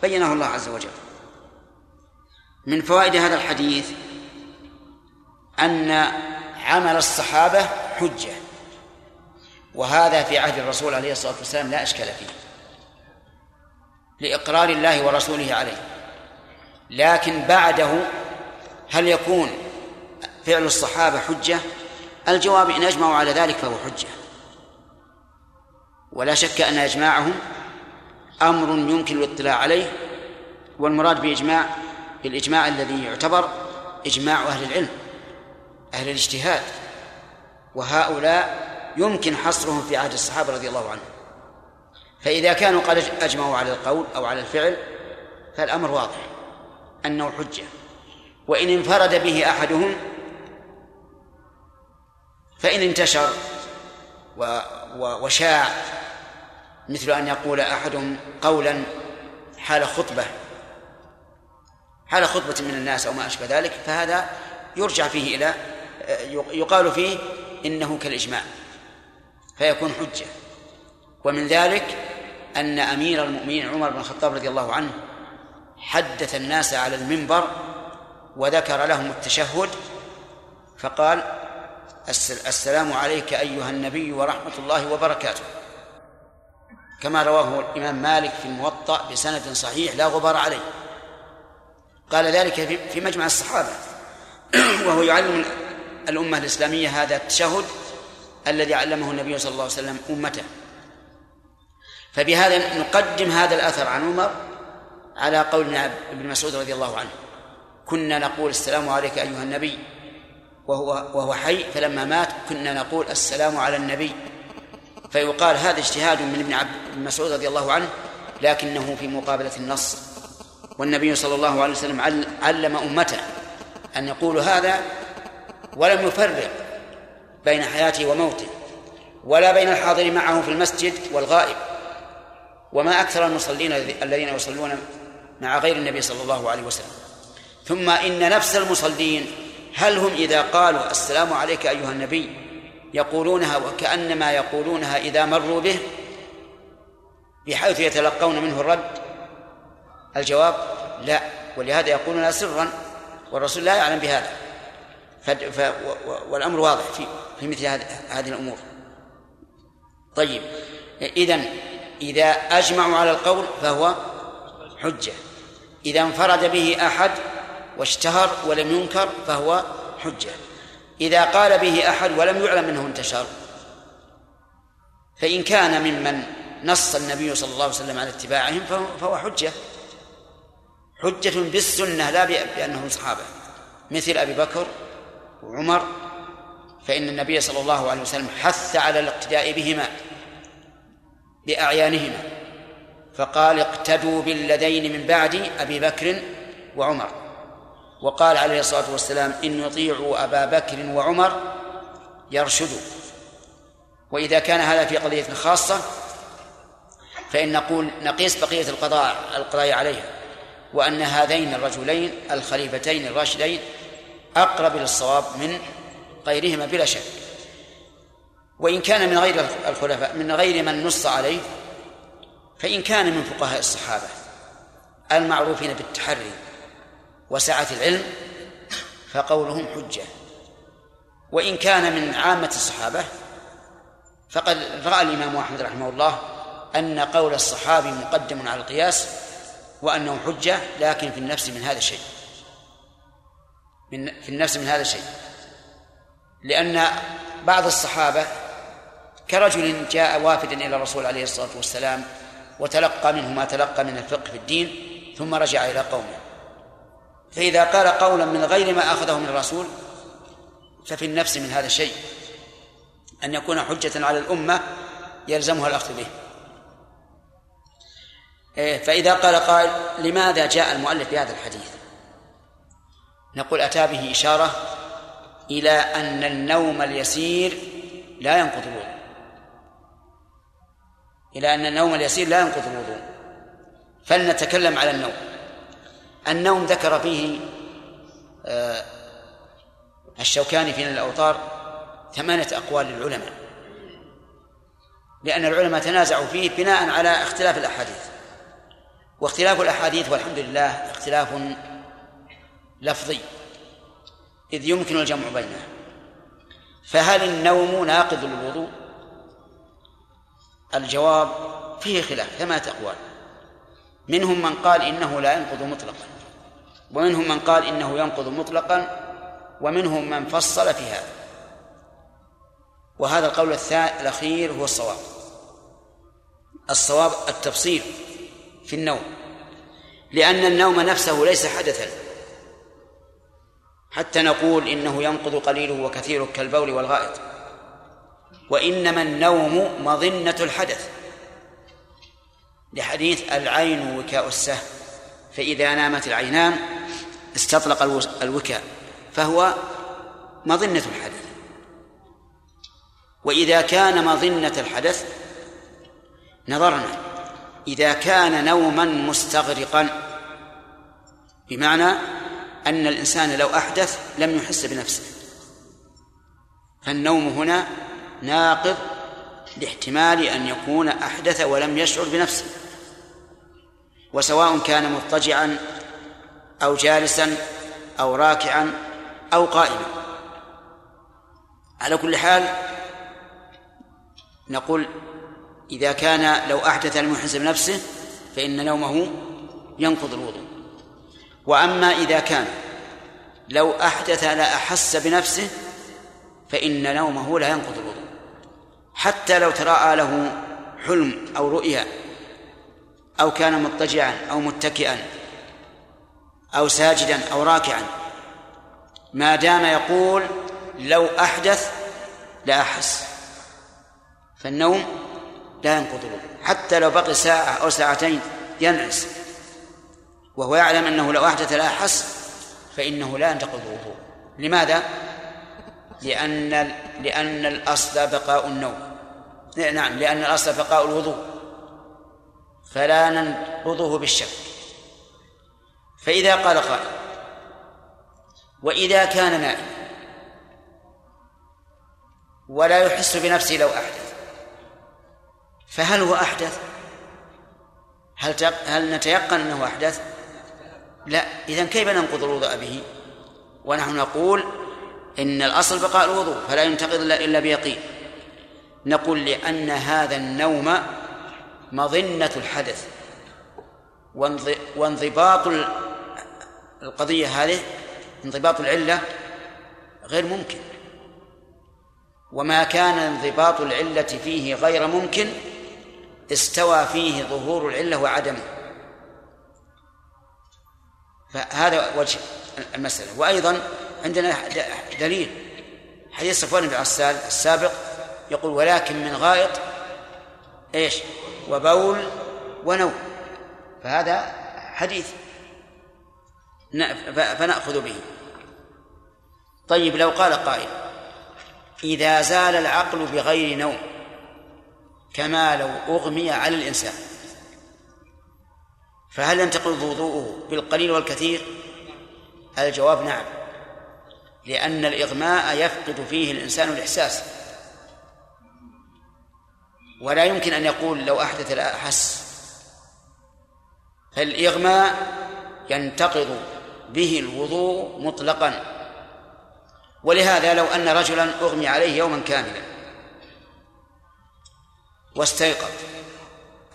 بينه الله عز وجل. من فوائد هذا الحديث أن عمل الصحابة حجة. وهذا في عهد الرسول عليه الصلاة والسلام لا إشكال فيه. لإقرار الله ورسوله عليه. لكن بعده هل يكون فعل الصحابة حجة؟ الجواب إن أجمعوا على ذلك فهو حجة. ولا شك أن إجماعهم أمر يمكن الاطلاع عليه والمراد بإجماع بالإجماع الذي يعتبر إجماع أهل العلم أهل الاجتهاد. وهؤلاء يمكن حصرهم في عهد الصحابة رضي الله عنهم. فإذا كانوا قد أجمعوا على القول أو على الفعل فالأمر واضح أنه حجة. وإن انفرد به أحدهم فإن انتشر وشاع مثل أن يقول أحدهم قولا حال خطبة حال خطبة من الناس أو ما أشبه ذلك فهذا يرجع فيه إلى يقال فيه إنه كالإجماع فيكون حجة. ومن ذلك أن أمير المؤمنين عمر بن الخطاب رضي الله عنه حدث الناس على المنبر وذكر لهم التشهد فقال السلام عليك أيها النبي ورحمة الله وبركاته. كما رواه الإمام مالك في الموطأ بسند صحيح لا غبار عليه. قال ذلك في مجمع الصحابة. وهو يعلم الأمة الإسلامية هذا التشهد الذي علمه النبي صلى الله عليه وسلم أمته. فبهذا نقدم هذا الأثر عن عمر على قول ابن مسعود رضي الله عنه. كنا نقول السلام عليك أيها النبي. وهو وهو حي فلما مات كنا نقول السلام على النبي. فيقال هذا اجتهاد من ابن عبد مسعود رضي الله عنه لكنه في مقابلة النص. والنبي صلى الله عليه وسلم علم أمته أن يقولوا هذا ولم يفرق بين حياته وموته ولا بين الحاضر معه في المسجد والغائب. وما أكثر المصلين الذين يصلون مع غير النبي صلى الله عليه وسلم. ثم إن نفس المصلين هل هم إذا قالوا السلام عليك أيها النبي يقولونها وكأنما يقولونها إذا مروا به بحيث يتلقون منه الرد؟ الجواب لا ولهذا يقولونها سرا والرسول لا يعلم بهذا. والأمر واضح في في مثل هذه الأمور. طيب إذا إذا أجمعوا على القول فهو حجة. إذا انفرد به أحد واشتهر ولم ينكر فهو حجة. إذا قال به أحد ولم يعلم أنه انتشر فإن كان ممن نص النبي صلى الله عليه وسلم على اتباعهم فهو حجة. حجة بالسنة لا بأنهم صحابة. مثل أبي بكر وعمر فإن النبي صلى الله عليه وسلم حث على الاقتداء بهما بأعيانهما فقال اقتدوا بالذين من بعد أبي بكر وعمر. وقال عليه الصلاة والسلام إن يطيعوا أبا بكر وعمر يرشدوا. وإذا كان هذا في قضية خاصة فإن نقول نقيس بقية القضاء القضاء عليها وأن هذين الرجلين الخليفتين الراشدين أقرب للصواب من غيرهما بلا شك. وإن كان من غير الخلفاء من غير من نص عليه فإن كان من فقهاء الصحابة المعروفين بالتحري وسعة العلم فقولهم حجة. وإن كان من عامة الصحابة فقد رأى الإمام أحمد رحمه الله أن قول الصحابي مقدم على القياس وأنه حجة لكن في النفس من هذا الشيء من في النفس من هذا الشيء لأن بعض الصحابة كرجل جاء وافدا إلى الرسول عليه الصلاة والسلام وتلقى منه ما تلقى من الفقه في الدين ثم رجع إلى قومه. فإذا قال قولا من غير ما أخذه من الرسول ففي النفس من هذا الشيء أن يكون حجة على الأمة يلزمها الأخذ به. إيه، فإذا قال قائل لماذا جاء المؤلف بهذا الحديث؟ نقول أتى به إشارة إلى أن النوم اليسير لا ينقض الوضوء. إلى أن النوم اليسير لا ينقض الوضوء. فلنتكلم على النوم. النوم ذكر فيه آه، الشوكاني في الأوطار ثمانية أقوال للعلماء لأن العلماء تنازعوا فيه بناء على اختلاف الأحاديث. واختلاف الأحاديث والحمد لله اختلاف لفظي إذ يمكن الجمع بينه فهل النوم ناقض للوضوء؟ الجواب فيه خلاف ثمانية أقوال. منهم من قال إنه لا ينقض مطلقا. ومنهم من قال إنه ينقض مطلقا ومنهم من فصل في هذا. وهذا القول الأخير هو الصواب. الصواب التفصيل في النوم. لأن النوم نفسه ليس حدثا. حتى نقول إنه ينقض قليله وكثيره كالبول والغائط. وإنما النوم مظنة الحدث. لحديث العين وكاء السهم. فإذا نامت العينان استطلق الوكاء فهو مظنة الحدث. وإذا كان مظنة الحدث نظرنا إذا كان نوما مستغرقا بمعنى أن الإنسان لو أحدث لم يحس بنفسه. فالنوم هنا ناقض لاحتمال أن يكون أحدث ولم يشعر بنفسه. وسواء كان مضطجعا أو جالسا أو راكعا أو قائما. على كل حال نقول إذا كان لو أحدث لم يحس بنفسه فإن نومه ينقض الوضوء. وأما إذا كان لو أحدث لا أحس بنفسه فإن نومه لا ينقض الوضوء. حتى لو تراءى له حلم أو رؤيا أو كان مضطجعا أو متكئا أو ساجدا أو راكعا. ما دام يقول لو أحدث لا أحس. فالنوم لا ينقض حتى لو بقي ساعة أو ساعتين ينعس. وهو يعلم أنه لو أحدث لا أحس فإنه لا ينتقض الوضوء لماذا؟ لأن لأن الأصل بقاء النوم. نعم لأن الأصل بقاء الوضوء. فلا ننقضه بالشك. فإذا قال قائل وإذا كان نائم ولا يحس بنفسه لو أحدث فهل هو أحدث؟ هل هل نتيقن أنه أحدث؟ لا إذا كيف ننقض الوضوء به؟ ونحن نقول إن الأصل بقاء الوضوء فلا ينتقض إلا بيقين نقول لأن هذا النوم مظنة الحدث وانضباط القضية هذه انضباط العلة غير ممكن. وما كان انضباط العلة فيه غير ممكن استوى فيه ظهور العلة وعدمه. فهذا وجه المسألة. وأيضا عندنا دليل. حديث صفوان بن عسال السابق يقول ولكن من غائط إيش؟ وبول ونوم. فهذا حديث. فنأخذ به. طيب لو قال قائل إذا زال العقل بغير نوم كما لو أغمي على الإنسان فهل ينتقض وضوءه بالقليل والكثير؟ الجواب نعم لأن الإغماء يفقد فيه الإنسان الإحساس. ولا يمكن أن يقول لو أحدث لا أحس فالإغماء ينتقض به الوضوء مطلقا. ولهذا لو أن رجلا أغمي عليه يوما كاملا. واستيقظ.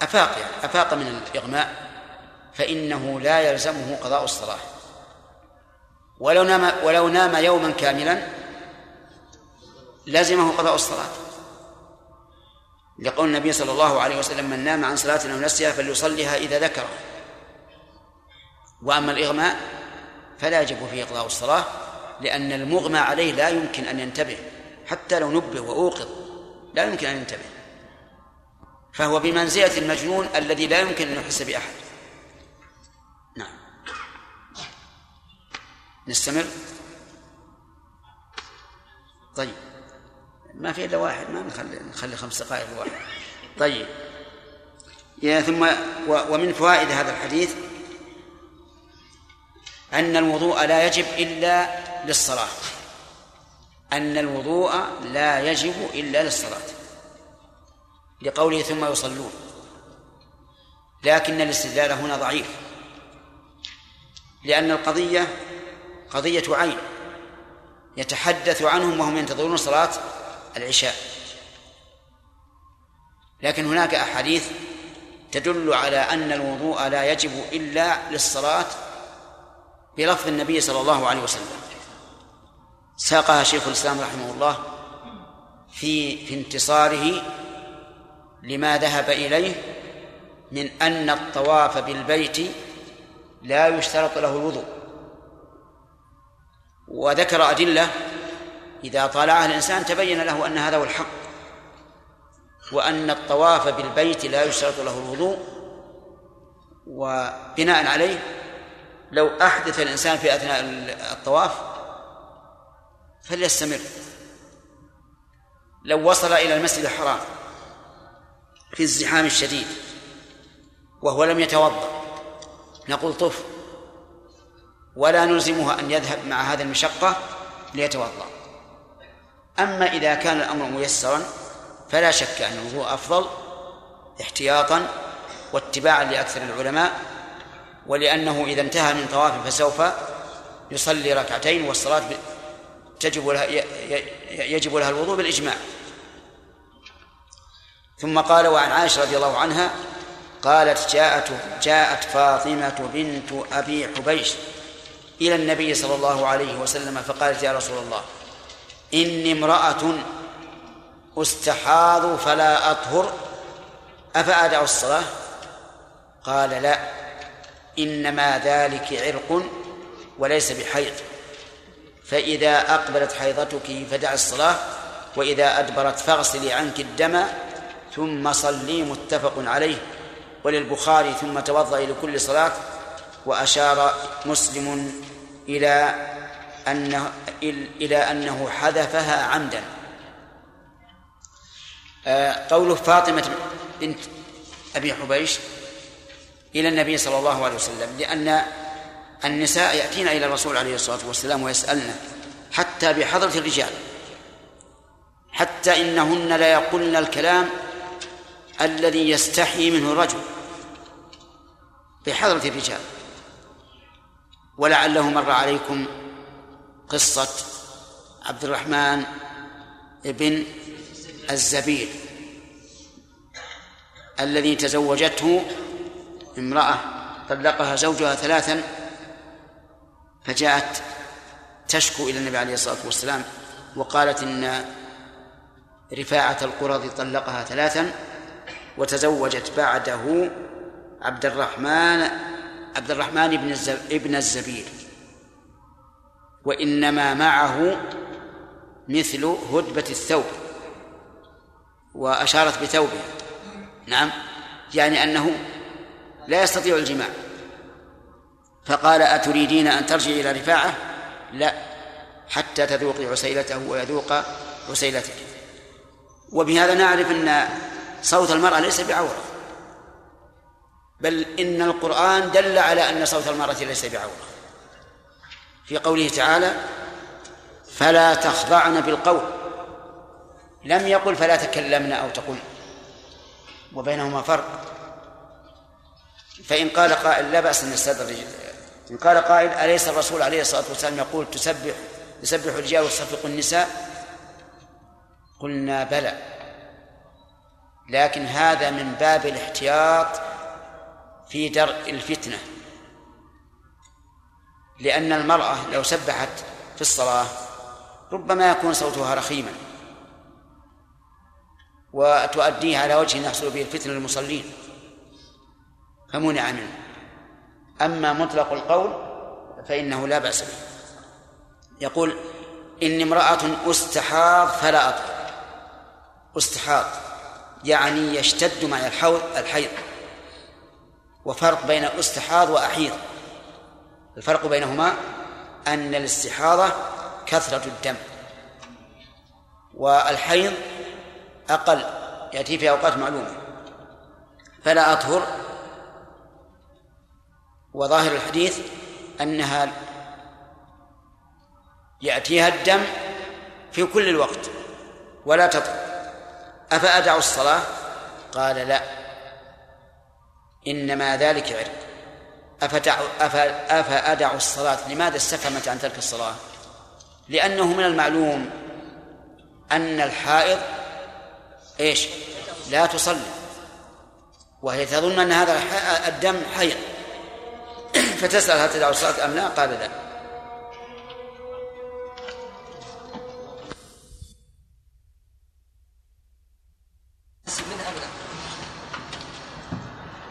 أفاق يعني أفاق من الإغماء فإنه لا يلزمه قضاء الصلاة. ولو نام ولو نام يوما كاملا لزمه قضاء الصلاة. لقول النبي صلى الله عليه وسلم من نام عن صلاة أو نسيها فليصليها إذا ذكر وأما الإغماء فلا يجب فيه قضاء الصلاة لأن المغمى عليه لا يمكن أن ينتبه حتى لو نبه وأوقظ لا يمكن أن ينتبه. فهو بمنزلة المجنون الذي لا يمكن أن يحس بأحد. نعم. نستمر؟ طيب. ما في إلا واحد ما نخلي نخلي خمس دقائق واحد. طيب. يا ثم ومن فوائد هذا الحديث أن الوضوء لا يجب إلا للصلاة. أن الوضوء لا يجب إلا للصلاة. لقوله ثم يصلون. لكن الاستدلال هنا ضعيف. لأن القضية قضية عين. يتحدث عنهم وهم ينتظرون صلاة العشاء. لكن هناك أحاديث تدل على أن الوضوء لا يجب إلا للصلاة بلفظ النبي صلى الله عليه وسلم. ساقها شيخ الإسلام رحمه الله في في انتصاره لما ذهب إليه من أن الطواف بالبيت لا يشترط له الوضوء. وذكر أدلة إذا طالعها الإنسان تبين له أن هذا هو الحق وأن الطواف بالبيت لا يشترط له الوضوء. وبناء عليه لو أحدث الإنسان في أثناء الطواف فليستمر. لو وصل إلى المسجد الحرام في الزحام الشديد وهو لم يتوضأ نقول طف ولا نلزمه أن يذهب مع هذه المشقة ليتوضأ. أما إذا كان الأمر ميسرا فلا شك أن الوضوء أفضل احتياطا واتباعا لأكثر العلماء ولأنه إذا انتهى من طواف فسوف يصلي ركعتين والصلاة تجب لها يجب لها الوضوء بالإجماع. ثم قال وعن عائشة رضي الله عنها قالت جاءت جاءت فاطمة بنت أبي حبيش إلى النبي صلى الله عليه وسلم فقالت يا رسول الله إني امرأة أستحاض فلا أطهر أفأدع الصلاة؟ قال لا. إنما ذلك عرق وليس بحيض. فإذا أقبلت حيضتك فدع الصلاة وإذا أدبرت فاغسلي عنك الدم ثم صلي متفق عليه. وللبخاري ثم توضئي لكل صلاة. وأشار مسلم إلى أنه إلى أنه حذفها عمدا. آه، قوله فاطمة بنت أبي حبيش إلى النبي صلى الله عليه وسلم لأن النساء يأتين إلى الرسول عليه الصلاة والسلام ويسألن حتى بحضرة الرجال حتى إنهن لا يقولن الكلام الذي يستحي منه الرجل بحضرة الرجال. ولعله مر عليكم قصة عبد الرحمن بن الزبير الذي تزوجته امرأة طلقها زوجها ثلاثا فجاءت تشكو إلى النبي عليه الصلاة والسلام وقالت إن رفاعة القرظ طلقها ثلاثا وتزوجت بعده عبد الرحمن عبد الرحمن بن ابن الزبير وإنما معه مثل هدبة الثوب وأشارت بثوبه. نعم يعني أنه لا يستطيع الجماع. فقال أتريدين أن ترجعي إلى رفاعة؟ لا حتى تذوقي عسيلته ويذوق عسيلتك. وبهذا نعرف أن صوت المرأة ليس بعورة بل إن القرآن دل على أن صوت المرأة ليس بعورة. في قوله تعالى فلا تخضعن بالقول. لم يقل فلا تكلمن أو تقول وبينهما فرق. فإن قال قائل لا بأس أن يستدرج إن قال قائل أليس الرسول عليه الصلاة والسلام يقول تسبح يسبح الرجال وتصفق النساء؟ قلنا بلى. لكن هذا من باب الاحتياط في درء الفتنة. لأن المرأة لو سبحت في الصلاة ربما يكون صوتها رخيما. وتؤديه على وجه يحصل به الفتنة للمصلين. فمنع منه. أما مطلق القول فإنه لا بأس به. يقول إن امرأة استحاض فلا أطهر استحاض يعني يشتد معي الحوض الحيض. وفرق بين استحاض وأحيض. الفرق بينهما أن الاستحاضة كثرة الدم. والحيض أقل يأتي في أوقات معلومة. فلا أطهر وظاهر الحديث أنها يأتيها الدم في كل الوقت ولا تطهر أفأدع الصلاة؟ قال لا. إنما ذلك عرق. أفتع أفأدع الصلاة؟ لماذا استفهمت عن ترك الصلاة؟ لأنه من المعلوم أن الحائض إيش؟ لا تصلي. وهي تظن أن هذا الدم حيض. فتسأل هل تدع الصلاة أم لا؟ قال لا.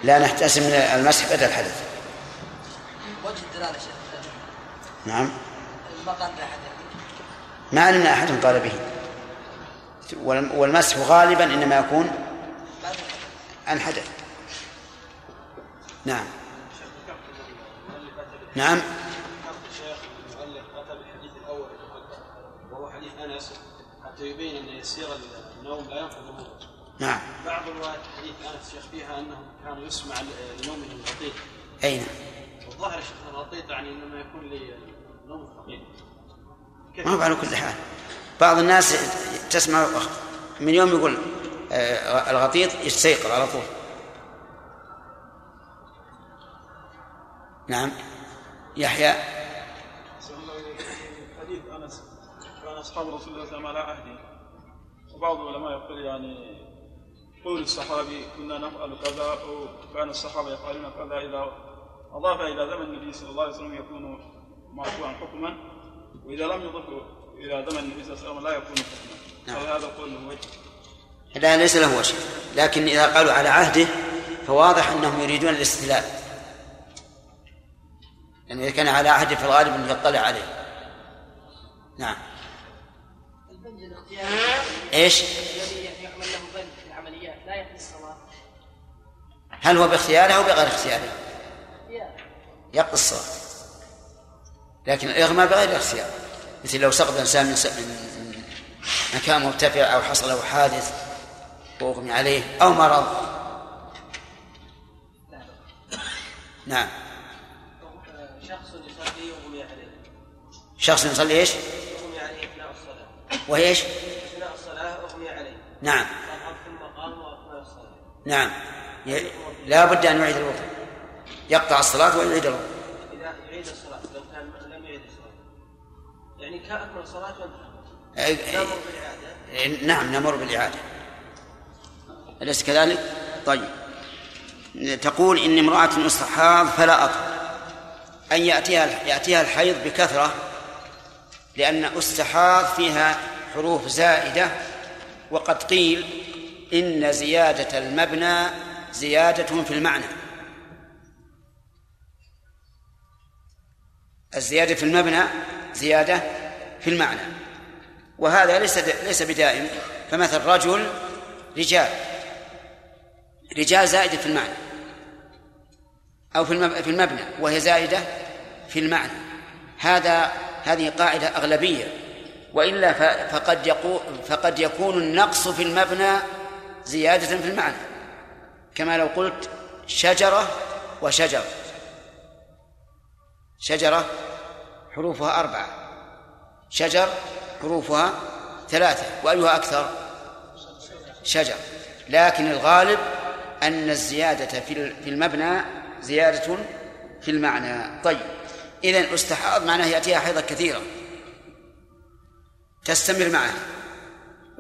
لا نحتسب من المسح بدل الحدث. وجه الدلالة شيخ. نعم. ما قال أحد ما علمنا احد قال به. والمسح غالبا إنما يكون بعد عن حدث. نعم. نعم. انس حتى يبين ان يسير النوم لا ينقض نعم. بعض روايات حديث انس شيخ فيها انه كان يسمع لنومه الغطيط اين والظاهر يا شيخ الغطيط يعني انما يكون لنوم الثقيل ما هو على كل حال. بعض الناس تسمع من يوم يقول آه، الغطيط يستيقظ على طول. نعم. يحيى. حديث أنس. كان أصحاب رسول الله صلى الله عليه وسلم على عهده. وبعض العلماء يقول يعني قول الصحابي كنا نفعل كذا وكان الصحابة يفعلون كذا إذا أضاف إلى زمن النبي صلى الله عليه وسلم يكون مرفوعا حكما وإذا لم يضف إلى زمن النبي صلى الله عليه وسلم لا يكون حكما. نعم. فهذا قول له وجه؟ لا ليس له وجه. لكن إذا قالوا على عهده فواضح أنهم يريدون الاستدلال. يعني إذا كان على عهده في الغالب أن يطلع عليه. نعم. البنج الاختياري الصلاه هل هو باختياره أو بغير اختياره؟ اختيار يقضي الصلاة. لكن الإغماء بغير اختيار. مثل لو سقط إنسان من من مكان مرتفع أو حصل له حادث وأغمي عليه أو مرض. نعم شخص يصلي يغمي عليه شخص يصلي إيش؟ يغمي عليه إثناء الصلاة. وهي إيش؟ إثناء الصلاة أغمي عليه. نعم. صعد ثم قام واثناء الصلاة. نعم. ي- لا بد أن يعيد الوضوء يقطع الصلاة ويعيد الوضوء إذا يعيد الصلاة لو كان لم يعيد الصلاة. يعني كأكمل الصلاة وانتهى بالإعادة. أي- نعم نمر بالإعادة. أليس كذلك؟ طيب. تقول إن امرأة استحاض فلا أطهر أن يأتيها يأتيها الحيض بكثرة لأن استحاض فيها حروف زائدة وقد قيل إن زيادة المبنى زيادة في المعنى. الزيادة في المبنى زيادة في المعنى. وهذا ليس ليس بدائم فمثل رجل رجال رجال زائدة في المعنى أو في المب- في المبنى وهي زائدة في المعنى. هذا هذه قاعدة أغلبية. وإلا فقد يقو فقد يكون النقص في المبنى زيادة في المعنى. كما لو قلت شجرة وشجر. شجرة حروفها أربعة. شجر حروفها ثلاثة. وأيها أكثر؟ شجر. لكن الغالب أن الزيادة في ال- في المبنى زيادة في المعنى. طيب. إذا استحاض معناه يأتيها حيضة كثيرة. تستمر معه.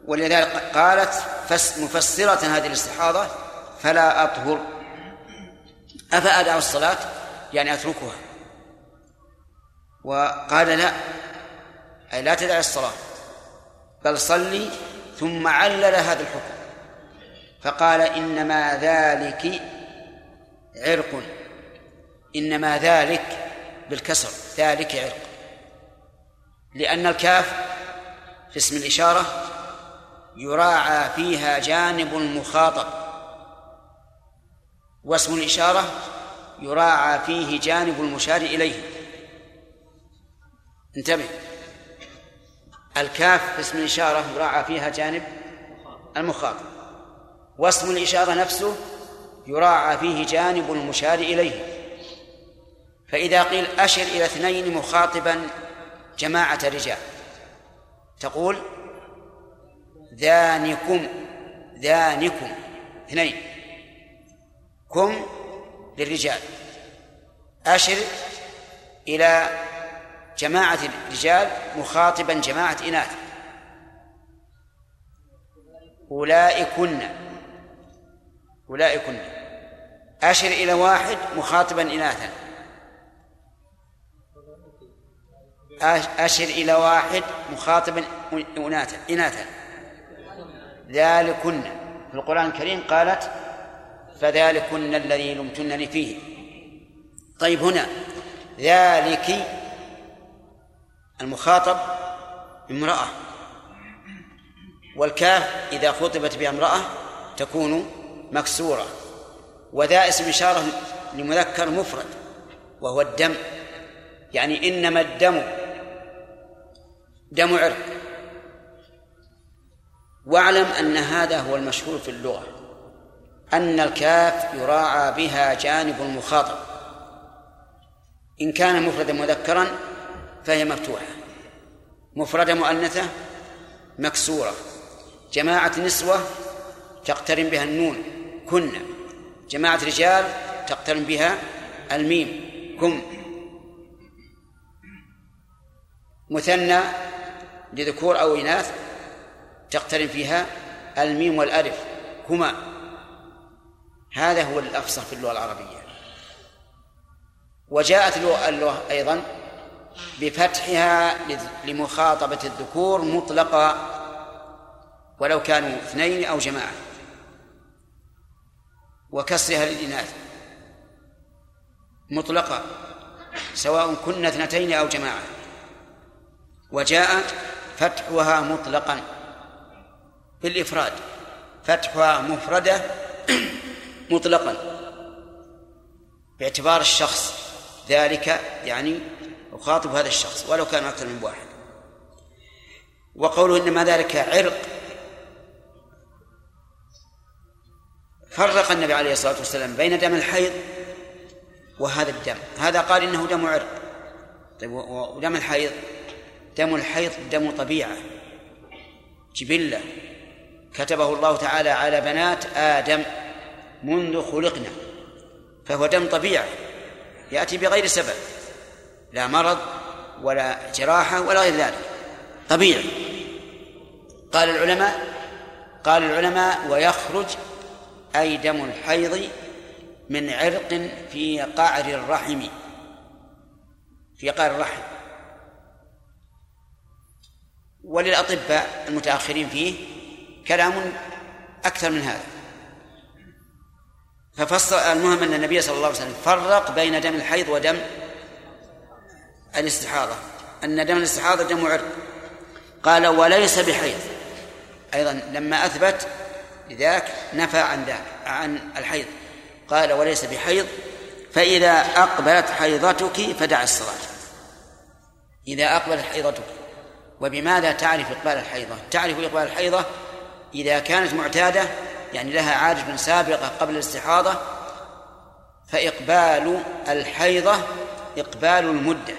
ولذلك قالت فس مفسرة هذه الاستحاضة فلا أطهر. أفأدع الصلاة؟ يعني أتركها. وقال لا. أي لا تدع الصلاة. بل صلي ثم علل هذا الحكم. فقال إنما ذلك عرق. إنما ذلك بالكسر ذلك عرق. لأن الكاف في اسم الإشارة يراعى فيها جانب المخاطب. واسم الإشارة يراعى فيه جانب المشار إليه. انتبه. الكاف في اسم الإشارة يراعى فيها جانب المخاطب. واسم الإشارة نفسه يراعى فيه جانب المشار إليه. فإذا قيل أشر إلى اثنين مخاطبا جماعة رجال تقول ذانكم ذانكم اثنين كم للرجال؟ أشر إلى جماعة الرجال مخاطبا جماعة إناث. أولئكن أولئكن. أشر إلى واحد مخاطبا إناثا. أشر إلى واحد مخاطبا إناثا إناثا. ذلكن. في القرآن الكريم قالت فذلكن الذي لمتنني فيه. طيب هنا ذلك المخاطب امرأة والكاف إذا خطبت بها امرأة تكون مكسورة. وذا اسم إشارة لمذكر مفرد وهو الدم. يعني إنما الدم دم عرق. واعلم أن هذا هو المشهور في اللغة أن الكاف يراعى بها جانب المخاطب. إن كان مفردا مذكرا فهي مفتوحة. مفردة مؤنثة مكسورة. جماعة نسوة تقترن بها النون كن. جماعة رجال تقترن بها الميم كم مثنى لذكور أو إناث تقترن فيها الميم والألف كما هذا هو الأفصح في اللغة العربية. وجاءت اللغة أيضا بفتحها لمخاطبة الذكور مطلقة ولو كانوا اثنين أو جماعة. وكسرها للإناث مطلقة سواء كن اثنتين أو جماعة. وجاء فتحها مطلقا. بالإفراد. فتحها مفردة مطلقا. باعتبار الشخص. ذلك يعني أخاطب هذا الشخص ولو كان أكثر من واحد. وقوله إنما ذلك عرق. فرق النبي عليه الصلاة والسلام بين دم الحيض وهذا الدم. هذا قال إنه دم عرق. طيب ودم الحيض دم الحيض دم طبيعة. جبلة. كتبه الله تعالى على بنات آدم منذ خلقنا فهو دم طبيعة يأتي بغير سبب لا مرض ولا جراحة ولا غير ذلك طبيعي. قال العلماء قال العلماء ويخرج أي دم الحيض من عرق في قعر الرحم في قعر الرحم. وللأطباء المتأخرين فيه كلام أكثر من هذا. ففصل المهم أن النبي صلى الله عليه وسلم فرق بين دم الحيض ودم الاستحاضة. أن دم الاستحاضة دم عرق قال وليس بحيض. أيضا لما أثبت لذاك نفى عن ذاك عن الحيض. قال وليس بحيض. فإذا أقبلت حيضتك فدع الصلاة. إذا أقبلت حيضتك. وبماذا تعرف إقبال الحيضة؟ تعرف إقبال الحيضة إذا كانت معتادة يعني لها عادة سابقة قبل الاستحاضة فإقبال الحيضة إقبال المدة.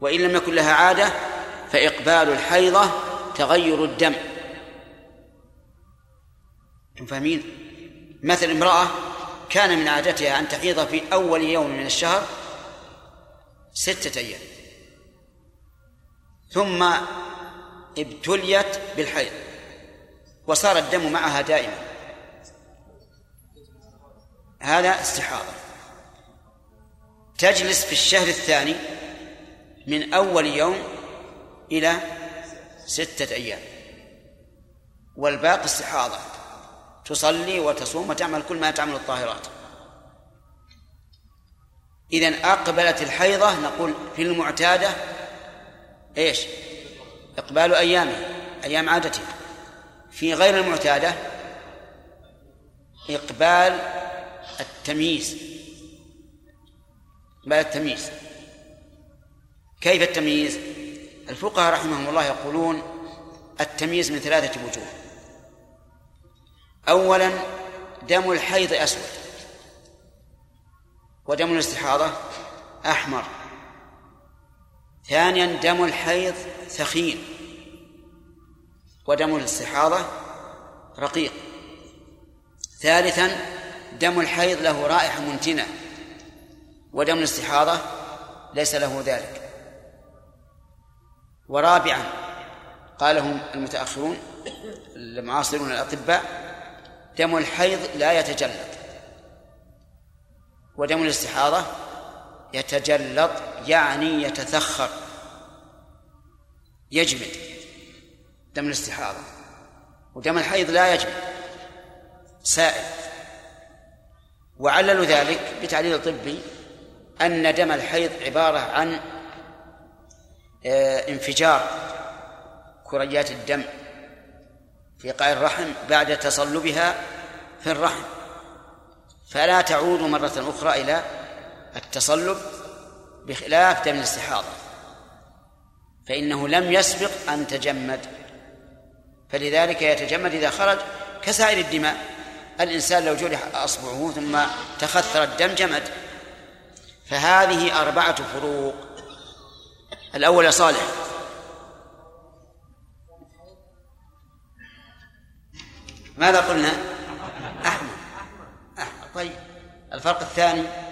وإن لم يكن لها عادة فإقبال الحيضة تغير الدم. أنتم فاهمين؟ مثل امرأة كان من عادتها أن تحيض في أول يوم من الشهر ستة أيام. ثم ابتليت بالحيض وصار الدم معها دائما. هذا استحاضة. تجلس في الشهر الثاني من أول يوم إلى ستة أيام. والباقي استحاضة. تصلي وتصوم وتعمل كل ما تعمل الطاهرات. إذا أقبلت الحيضة نقول في المعتادة إيش؟ إقبال أيامه أيام عادتها في غير المعتادة إقبال التمييز. إقبال التمييز. كيف التمييز؟ الفقهاء رحمهم الله يقولون التمييز من ثلاثة وجوه. أولا دم الحيض أسود. ودم الاستحاضة أحمر. ثانيا دم الحيض ثخين ودم الاستحاضة رقيق. ثالثا دم الحيض له رائحة منتنة ودم الاستحاضة ليس له ذلك. ورابعا قالهم المتأخرون المعاصرون الأطباء دم الحيض لا يتجلط ودم الاستحاضة يتجلط يعني يتثخر. يجمد. دم الاستحاضة. ودم الحيض لا يجمد. سائل. وعللوا ذلك بتعليل طبي أن دم الحيض عبارة عن آه، انفجار كريات الدم في قاع الرحم بعد تصلبها في الرحم. فلا تعود مرة أخرى إلى التصلب بخلاف دم الاستحاضة فإنه لم يسبق أن تجمد فلذلك يتجمد إذا خرج كسائر الدماء. الإنسان لو جرح أصبعه ثم تخثر الدم جمد. فهذه أربعة فروق. الأول يا صالح. ماذا قلنا؟ أحمر أحمر طيب. الفرق الثاني؟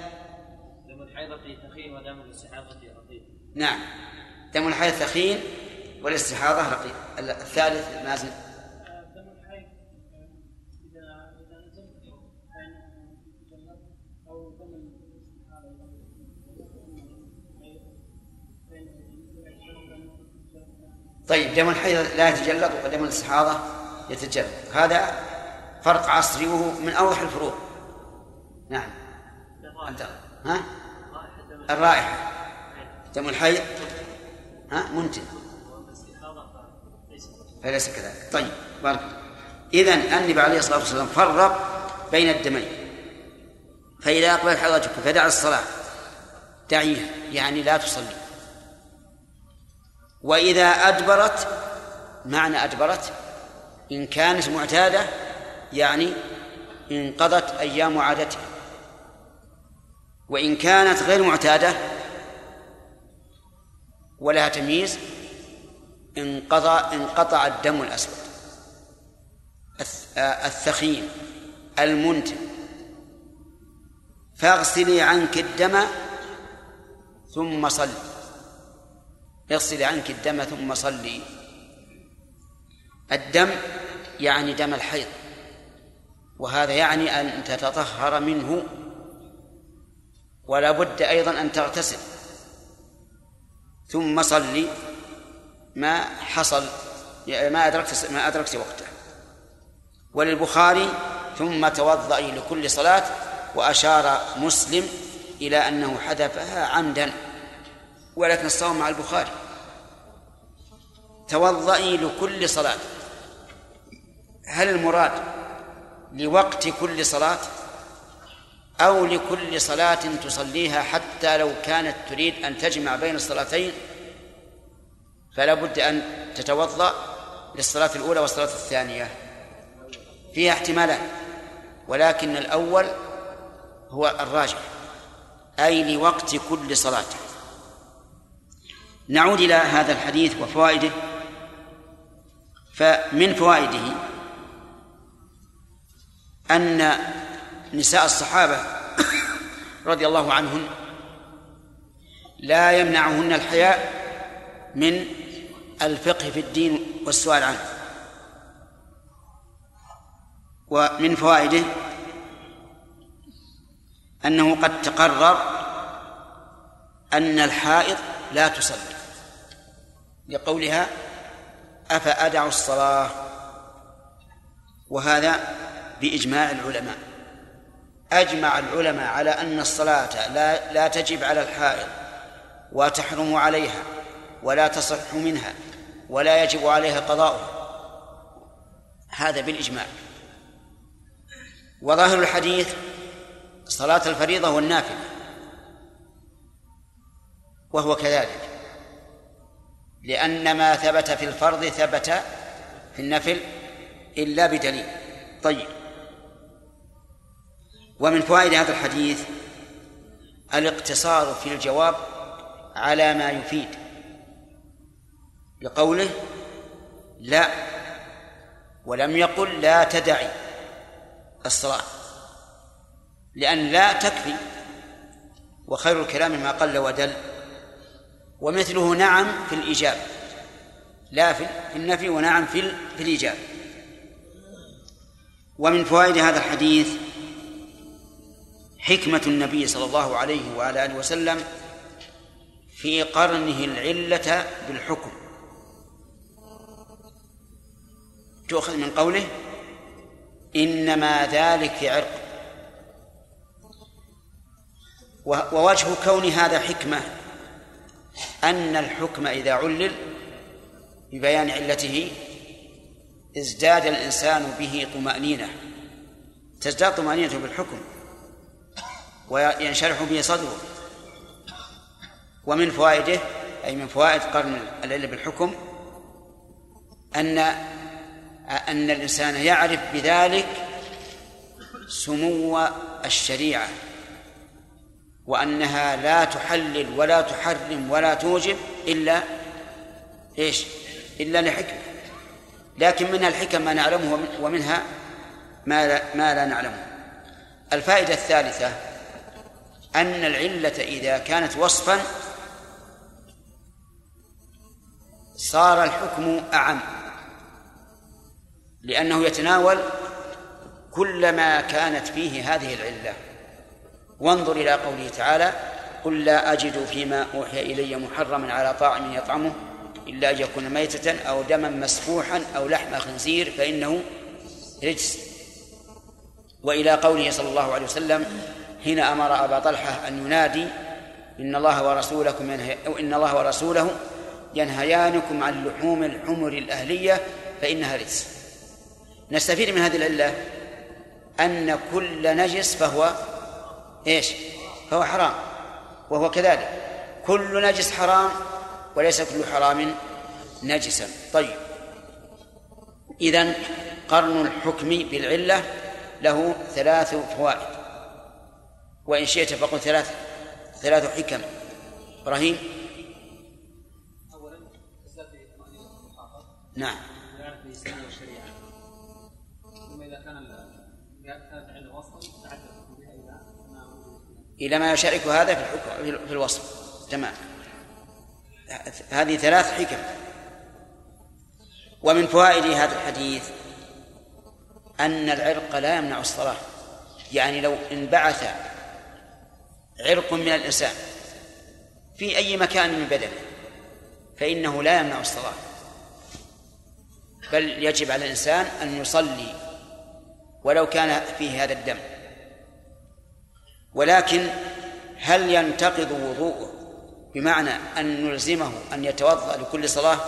الحيضة ثخين ودم الاستحاضة رقيق نعم. دم الحيض ثخين والاستحاضة رقيق الثالث مازن دم الحيض إذا إذا أو دم طيب دم الحيض لا يتجلط ودم الاستحاضة يتجلط هذا فرق عصري وهو من أوضح الفروق. نعم. أنت. ها؟ الرائحة. دم الحيض ها؟ منتن فليس كذلك؟ طيب بارك إذا النبي عليه الصلاة والسلام فرق بين الدمين. فإذا أقبلت حضرتك فدع الصلاة. دعيها يعني لا تصلي. وإذا أدبرت معنى أدبرت إن كانت معتادة يعني انقضت أيام عادتها. وإن كانت غير معتادة ولها تمييز انقضى انقطع الدم الأسود الثخين المنتن. فاغسلي عنك الدم ثم صلي. اغسلي عنك الدم ثم صلي. الدم يعني دم الحيض وهذا يعني أن تتطهر منه ولا بد أيضا أن تغتسل. ثم صلي ما حصل ما أدركت ما أدركت وقته. وللبخاري ثم توضئي لكل صلاة وأشار مسلم إلى أنه حذفها عمدا ولكن الصوم مع البخاري. توضئي لكل صلاة. هل المراد لوقت كل صلاة؟ أو لكل صلاة تصليها حتى لو كانت تريد أن تجمع بين الصلاتين فلا بد أن تتوضأ للصلاة الأولى والصلاة الثانية. فيها احتمالان ولكن الأول هو الراجح أي لوقت كل صلاة. نعود إلى هذا الحديث وفوائده. فمن فوائده أن نساء الصحابة رضي الله عنهن لا يمنعهن الحياء من الفقه في الدين والسؤال عنه. ومن فوائده أنه قد تقرر أن الحائض لا تصلي. لقولها أفأدع الصلاة؟ وهذا بإجماع العلماء. أجمع العلماء على أن الصلاة لا لا تجب على الحائض وتحرم عليها ولا تصح منها ولا يجب عليها قضاؤها. هذا بالإجماع. وظاهر الحديث صلاة الفريضة والنافلة وهو كذلك. لأن ما ثبت في الفرض ثبت في النفل إلا بدليل. طيب. ومن فوائد هذا الحديث الاقتصار في الجواب على ما يفيد بقوله لا ولم يقل لا تدعي الصلاة لأن لا تكفي وخير الكلام ما قل ودل ومثله نعم في الإيجاب لا في النفي ونعم في في الإيجاب. ومن فوائد هذا الحديث حكمة النبي صلى الله عليه وعلى آله وسلم في قرنه العلة بالحكم. تؤخذ من قوله إنما ذلك عرق. ووجه كون هذا حكمة أن الحكم إذا علل ببيان علته ازداد الإنسان به طمأنينة. تزداد طمأنينة بالحكم. وينشرح به صدره. ومن فوائده أي من فوائد قرن العلة بالحكم أن أن الإنسان يعرف بذلك سمو الشريعة وأنها لا تحلل ولا تحرم ولا توجب إلا إيش؟ إلا لحكمة. لكن منها الحكم ما نعلمه ومنها ما لا, ما لا نعلمه. الفائدة الثالثة أن العلة إذا كانت وصفا صار الحكم أعم لأنه يتناول كل ما كانت فيه هذه العلة. وانظر إلى قوله تعالى قل لا أجد فيما أوحي إلي محرما على طاعم يطعمه إلا أن يكون ميتة أو دما مسفوحا أو لحم خنزير فإنه رجس. وإلى قوله صلى الله عليه وسلم حين أمر أبا طلحة أن ينادي إن الله ورسولكم ينهي أو إن الله ورسوله ينهيانكم عن لحوم الحمر الأهلية فإنها رجس. نستفيد من هذه العلة أن كل نجس فهو إيش؟ فهو حرام وهو كذلك. كل نجس حرام وليس كل حرام نجسا. طيب. إذن قرن الحكم بالعلة له ثلاث فوائد. وإن شئت فقل ثلاث ثلاث حكم. إبراهيم؟ المخاطب نعم. ثم اذا كان. إلى ما يشارك هذا في الحكم في الوصف. تمام. هذه ثلاث حكم. ومن فوائد هذا الحديث أن العرق لا يمنع الصلاة. يعني لو انبعث عرق من الإنسان في أي مكان من بدنه فإنه لا يمنع الصلاة. بل يجب على الإنسان أن يصلي ولو كان فيه هذا الدم. ولكن هل ينتقض وضوءه بمعنى أن نلزمه أن يتوضأ لكل صلاة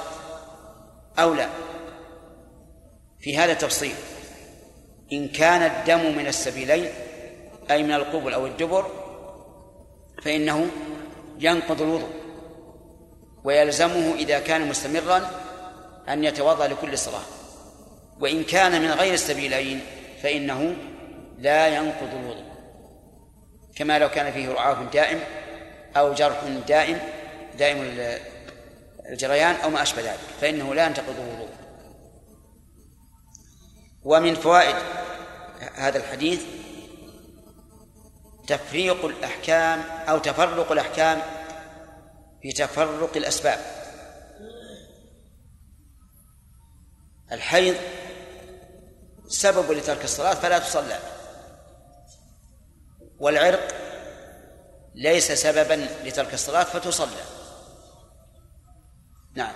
أو لا؟ في هذا تفصيل. إن كان الدم من السبيلين أي من القبل أو الدبر فإنه ينقض الوضوء ويلزمه إذا كان مستمرا أن يتوضأ لكل صلاة. وإن كان من غير السبيلين فإنه لا ينقض الوضوء. كما لو كان فيه رعاف دائم أو جرح دائم دائم الجريان أو ما أشبه ذلك فإنه لا ينتقض الوضوء. ومن فوائد هذا الحديث تفريق الأحكام أو تفرق الأحكام في تفرق الأسباب. الحيض سبب لترك الصلاة فلا تصلى والعرق ليس سببا لترك الصلاة فتصلى. نعم.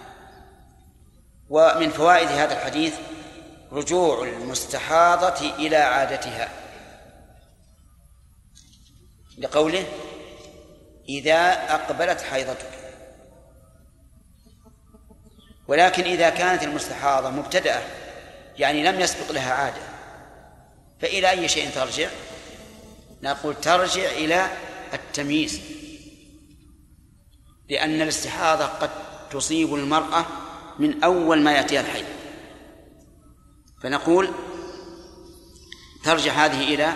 ومن فوائد هذا الحديث رجوع المستحاضة إلى عادتها. لقوله إذا أقبلت حيضتك. ولكن إذا كانت المستحاضة مبتدأة يعني لم يسبق لها عادة فإلى أي شيء ترجع؟ نقول ترجع إلى التمييز. لأن الاستحاضة قد تصيب المرأة من أول ما يأتيها الحيض. فنقول ترجع هذه إلى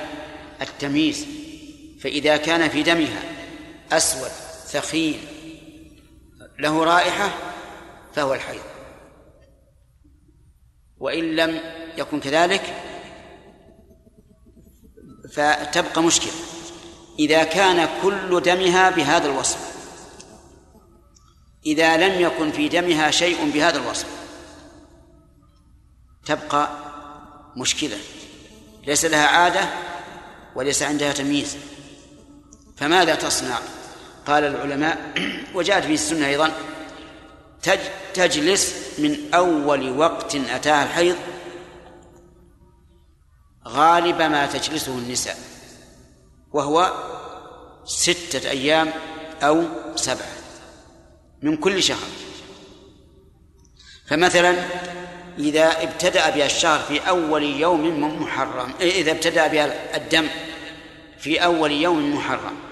التمييز. فإذا كان في دمها أسود ثخين له رائحة فهو الحيض. وإن لم يكن كذلك فتبقى مشكلة. إذا كان كل دمها بهذا الوصف. إذا لم يكن في دمها شيء بهذا الوصف تبقى مشكلة. ليس لها عادة وليس عندها تمييز. فماذا تصنع؟ قال العلماء وجاءت في السنة أيضا تجلس من أول وقت أتاها الحيض غالب ما تجلسه النساء وهو ستة أيام أو سبعة من كل شهر. فمثلا إذا ابتدأ بها الشهر في أول يوم من محرم إذا ابتدأ بها الدم في أول يوم محرم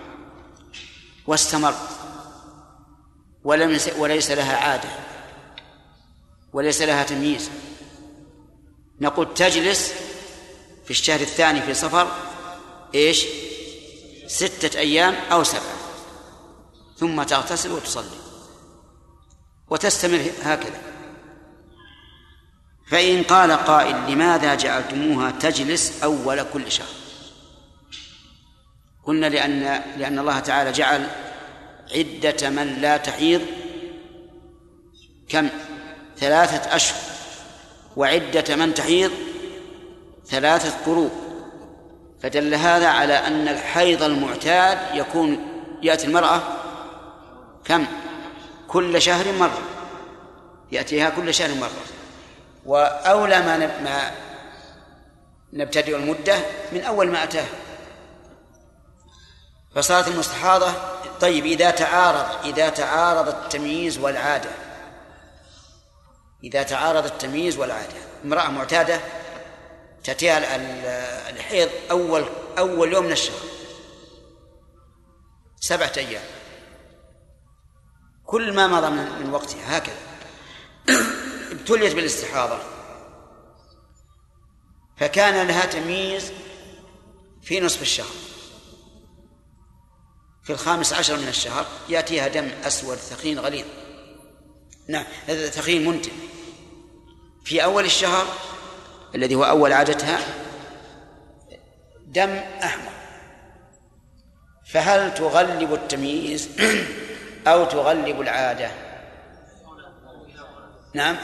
واستمر. ولم وليس لها عادة. وليس لها تمييز. نقول تجلس في الشهر الثاني في صفر إيش؟ ستة أيام أو سبعة. ثم تغتسل وتصلي. وتستمر هكذا. فإن قال قائل لماذا جعلتموها تجلس أول كل شهر؟ قلنا لأن لأن الله تعالى جعل عدة من لا تحيض كم؟ ثلاثة أشهر وعدة من تحيض ثلاثة قروء. فدل هذا على أن الحيض المعتاد يكون يأتي المرأة كم؟ كل شهر مرة. يأتيها كل شهر مرة. وأولى ما ما نبتدئ المدة من أول ما أتاه فصارت المستحاضة طيب إذا تعارض إذا تعارض التمييز والعادة. إذا تعارض التمييز والعادة. امرأة معتادة تأتيها الحيض أول أول يوم من الشهر. سبعة أيام. كل ما مضى من وقتها هكذا. ابتليت بالاستحاضة. فكان لها تمييز في نصف الشهر. في الخامس عشر من الشهر يأتيها دم أسود ثخين غليظ. نعم ثخين منتن في أول الشهر الذي هو أول عادتها دم أحمر. فهل تغلب التمييز أو تغلب العادة؟ نعم.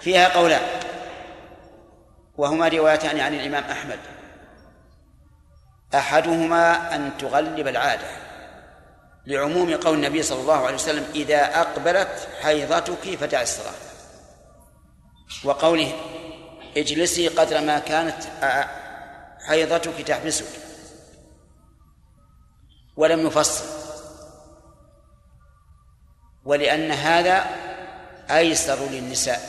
فيها قولان. وهما روايتان عن الإمام أحمد. أحدهما أن تغلب العادة لعموم قول النبي صلى الله عليه وسلم إذا أقبلت حيضتك فدع الصلاة وقوله اجلسي قدر ما كانت حيضتك تحبسك. ولم يفصل. ولأن هذا أيسر للنساء.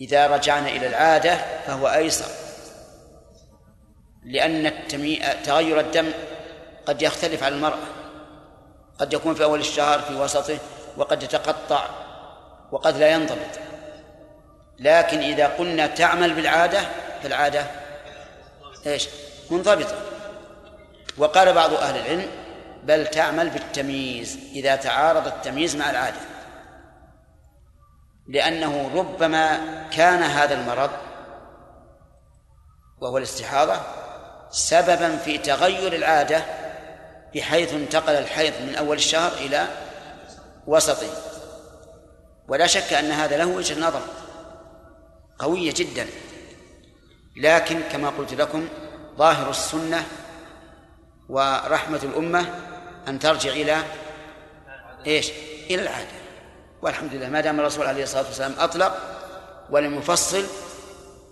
إذا رجعنا إلى العادة فهو أيسر. لأن. تغير الدم قد يختلف على المرأة قد يكون في أول الشهر في وسطه وقد يتقطع وقد لا ينضبط لكن إذا قلنا تعمل بالعادة فالعادة إيش؟ منضبطة وقال بعض أهل العلم بل تعمل بالتمييز إذا تعارض التمييز مع العادة لأنه ربما كان هذا المرض وهو الاستحاضة سببا في تغير العادة بحيث انتقل الحيض من أول الشهر إلى وسطه ولا شك أن هذا له وجه نظر قوية جدا. لكن كما قلت لكم ظاهر السنة ورحمة الأمة أن ترجع إلى إيش؟ إلى العادة. والحمد لله ما دام الرسول عليه الصلاة والسلام أطلق ولم يفصل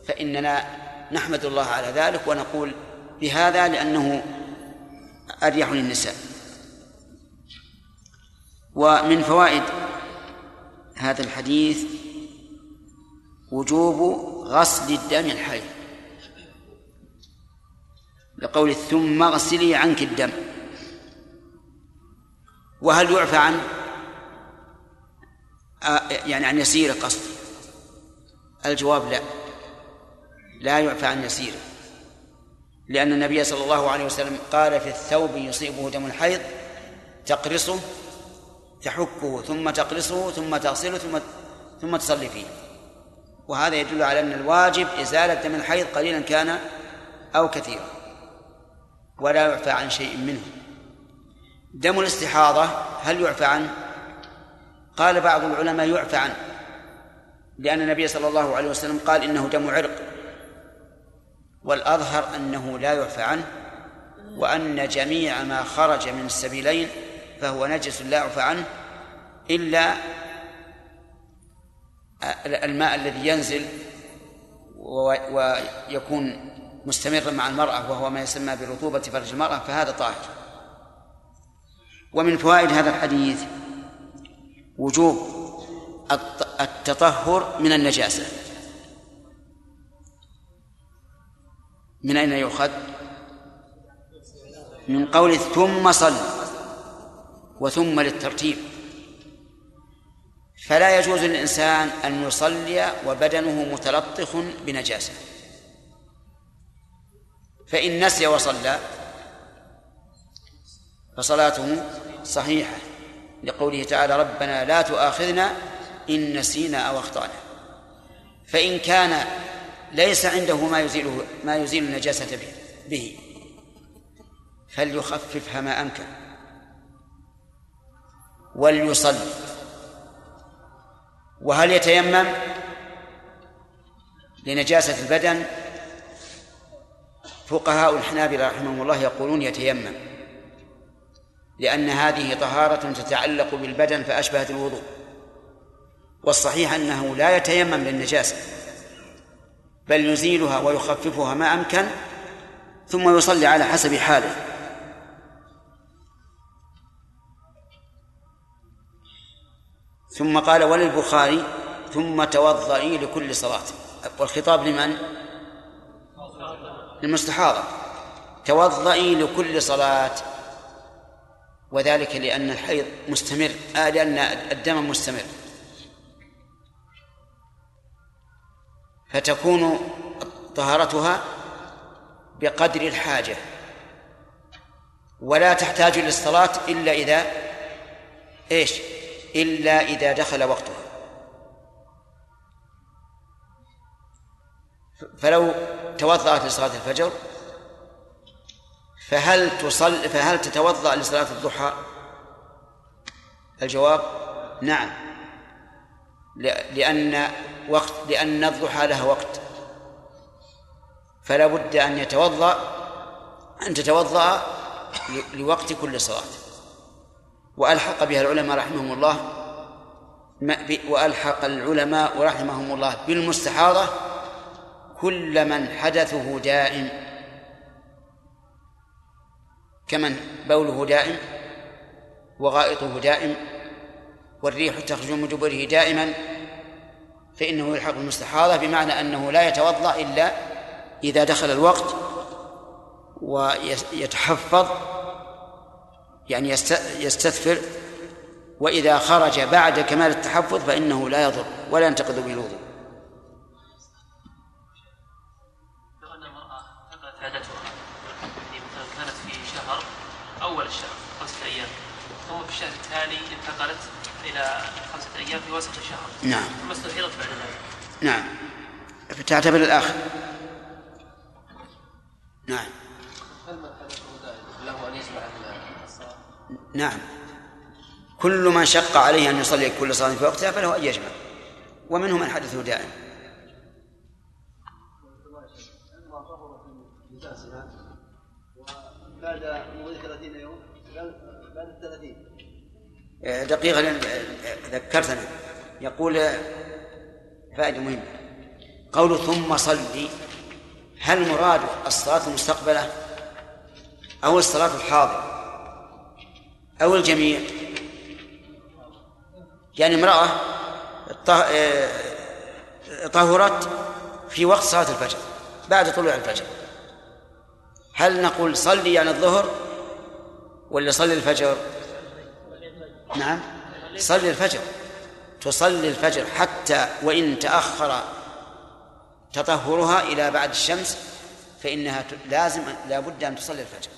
فإننا نحمد الله على ذلك ونقول بهذا لأنه أريح للنساء. ومن فوائد هذا الحديث وجوب غسل الدم الحي لقول ثم اغسلي عنك الدم. وهل يعفى عن آه، يعني عن يسير قصد؟ الجواب لا. لا يعفى عن يسيره لأن النبي صلى الله عليه وسلم قال في الثوب يصيبه دم الحيض تقرصه تحكه ثم تقرصه ثم تغسله ثم ثم تصلي فيه. وهذا يدل على أن الواجب إزالة دم الحيض قليلا كان أو كثيرا ولا يعفى عن شيء منه. دم الاستحاضة هل يعفى عنه؟ قال بعض العلماء يعفى عنه لأن النبي صلى الله عليه وسلم قال إنه دم عرق. والأظهر أنه لا يعفى عنه وأن جميع ما خرج من السبيلين فهو نجس لا يعفى عنه إلا الماء الذي ينزل ويكون مستمرا مع المرأة وهو ما يسمى برطوبة فرج المرأة فهذا طاهر. ومن فوائد هذا الحديث وجوب التطهر من النجاسة. من أين يؤخذ؟ من قول ثم صل وثم للترتيب. فلا يجوز للإنسان أن يصلي وبدنه متلطخ بنجاسة. فإن نسي وصلى فصلاته صحيحة لقوله تعالى ربنا لا تؤاخذنا إن نسينا أو أخطأنا. فإن كان ليس عنده ما يزيله ما يزيل النجاسة به فليخففها ما أمكن. وليصلي. وهل يتيمم؟ لنجاسة البدن. فقهاء الحنابلة رحمهم الله يقولون يتيمم. لأن هذه طهارة تتعلق بالبدن فأشبهت الوضوء. والصحيح أنه لا يتيمم للنجاسة. بل يزيلها ويخففها ما أمكن ثم يصلي على حسب حاله. ثم قال وللبخاري ثم توضئي لكل صلاة. والخطاب لمن؟ للمستحاضة. توضئي لكل صلاة. وذلك لأن الحيض مستمر آه لأن الدم مستمر. فتكون طهارتها بقدر الحاجة. ولا تحتاج للصلاة إلا إذا إيش؟ إلا إذا دخل وقتها. فلو توضأت لصلاة الفجر فهل تصل فهل تتوضأ لصلاة الضحى؟ الجواب نعم. لأن وقت لأن الضحى لها وقت. فلا بد أن يتوضأ أن تتوضأ لوقت كل صلاة. وألحق بها العلماء رحمهم الله وألحق العلماء رحمهم الله بالمستحاضة كل من حدثه دائم. كمن بوله دائم وغائطه دائم والريح تخرج من دبره دائما فإنه يلحق بالمستحاضة بمعنى أنه لا يتوضأ إلا إذا دخل الوقت ويتحفظ يعني يست- يستثفر وإذا خرج بعد كمال التحفظ فإنه لا يضر ولا ينتقض به الوضوء. في وسط الشهر. نعم. ثم استحيضت بعد ذلك. نعم. فتعتبر الآخر نعم. هل من حدثه دائم له أن يجمع الصلاه؟ نعم. كل من شق عليه أن يصلي كل صلاة في وقتها فله أن يجمع. ومنهم من حدثه دائم. بعد مضي 30 يوم بعد ال 30 آه، دقيقة لأن ذكرتنا يقول فائدة مهمة. قول ثم صلي. هل مراد الصلاة المستقبلة أو الصلاة الحاضرة أو الجميع؟ يعني امرأة طه- طهرت في وقت صلاة الفجر بعد طلوع الفجر. هل نقول صلي يعني الظهر ولا صلي الفجر؟ نعم. صلي الفجر. تصلي الفجر حتى وإن تأخر تطهرها إلى بعد الشمس فإنها لازم لا بد أن تصلي الفجر.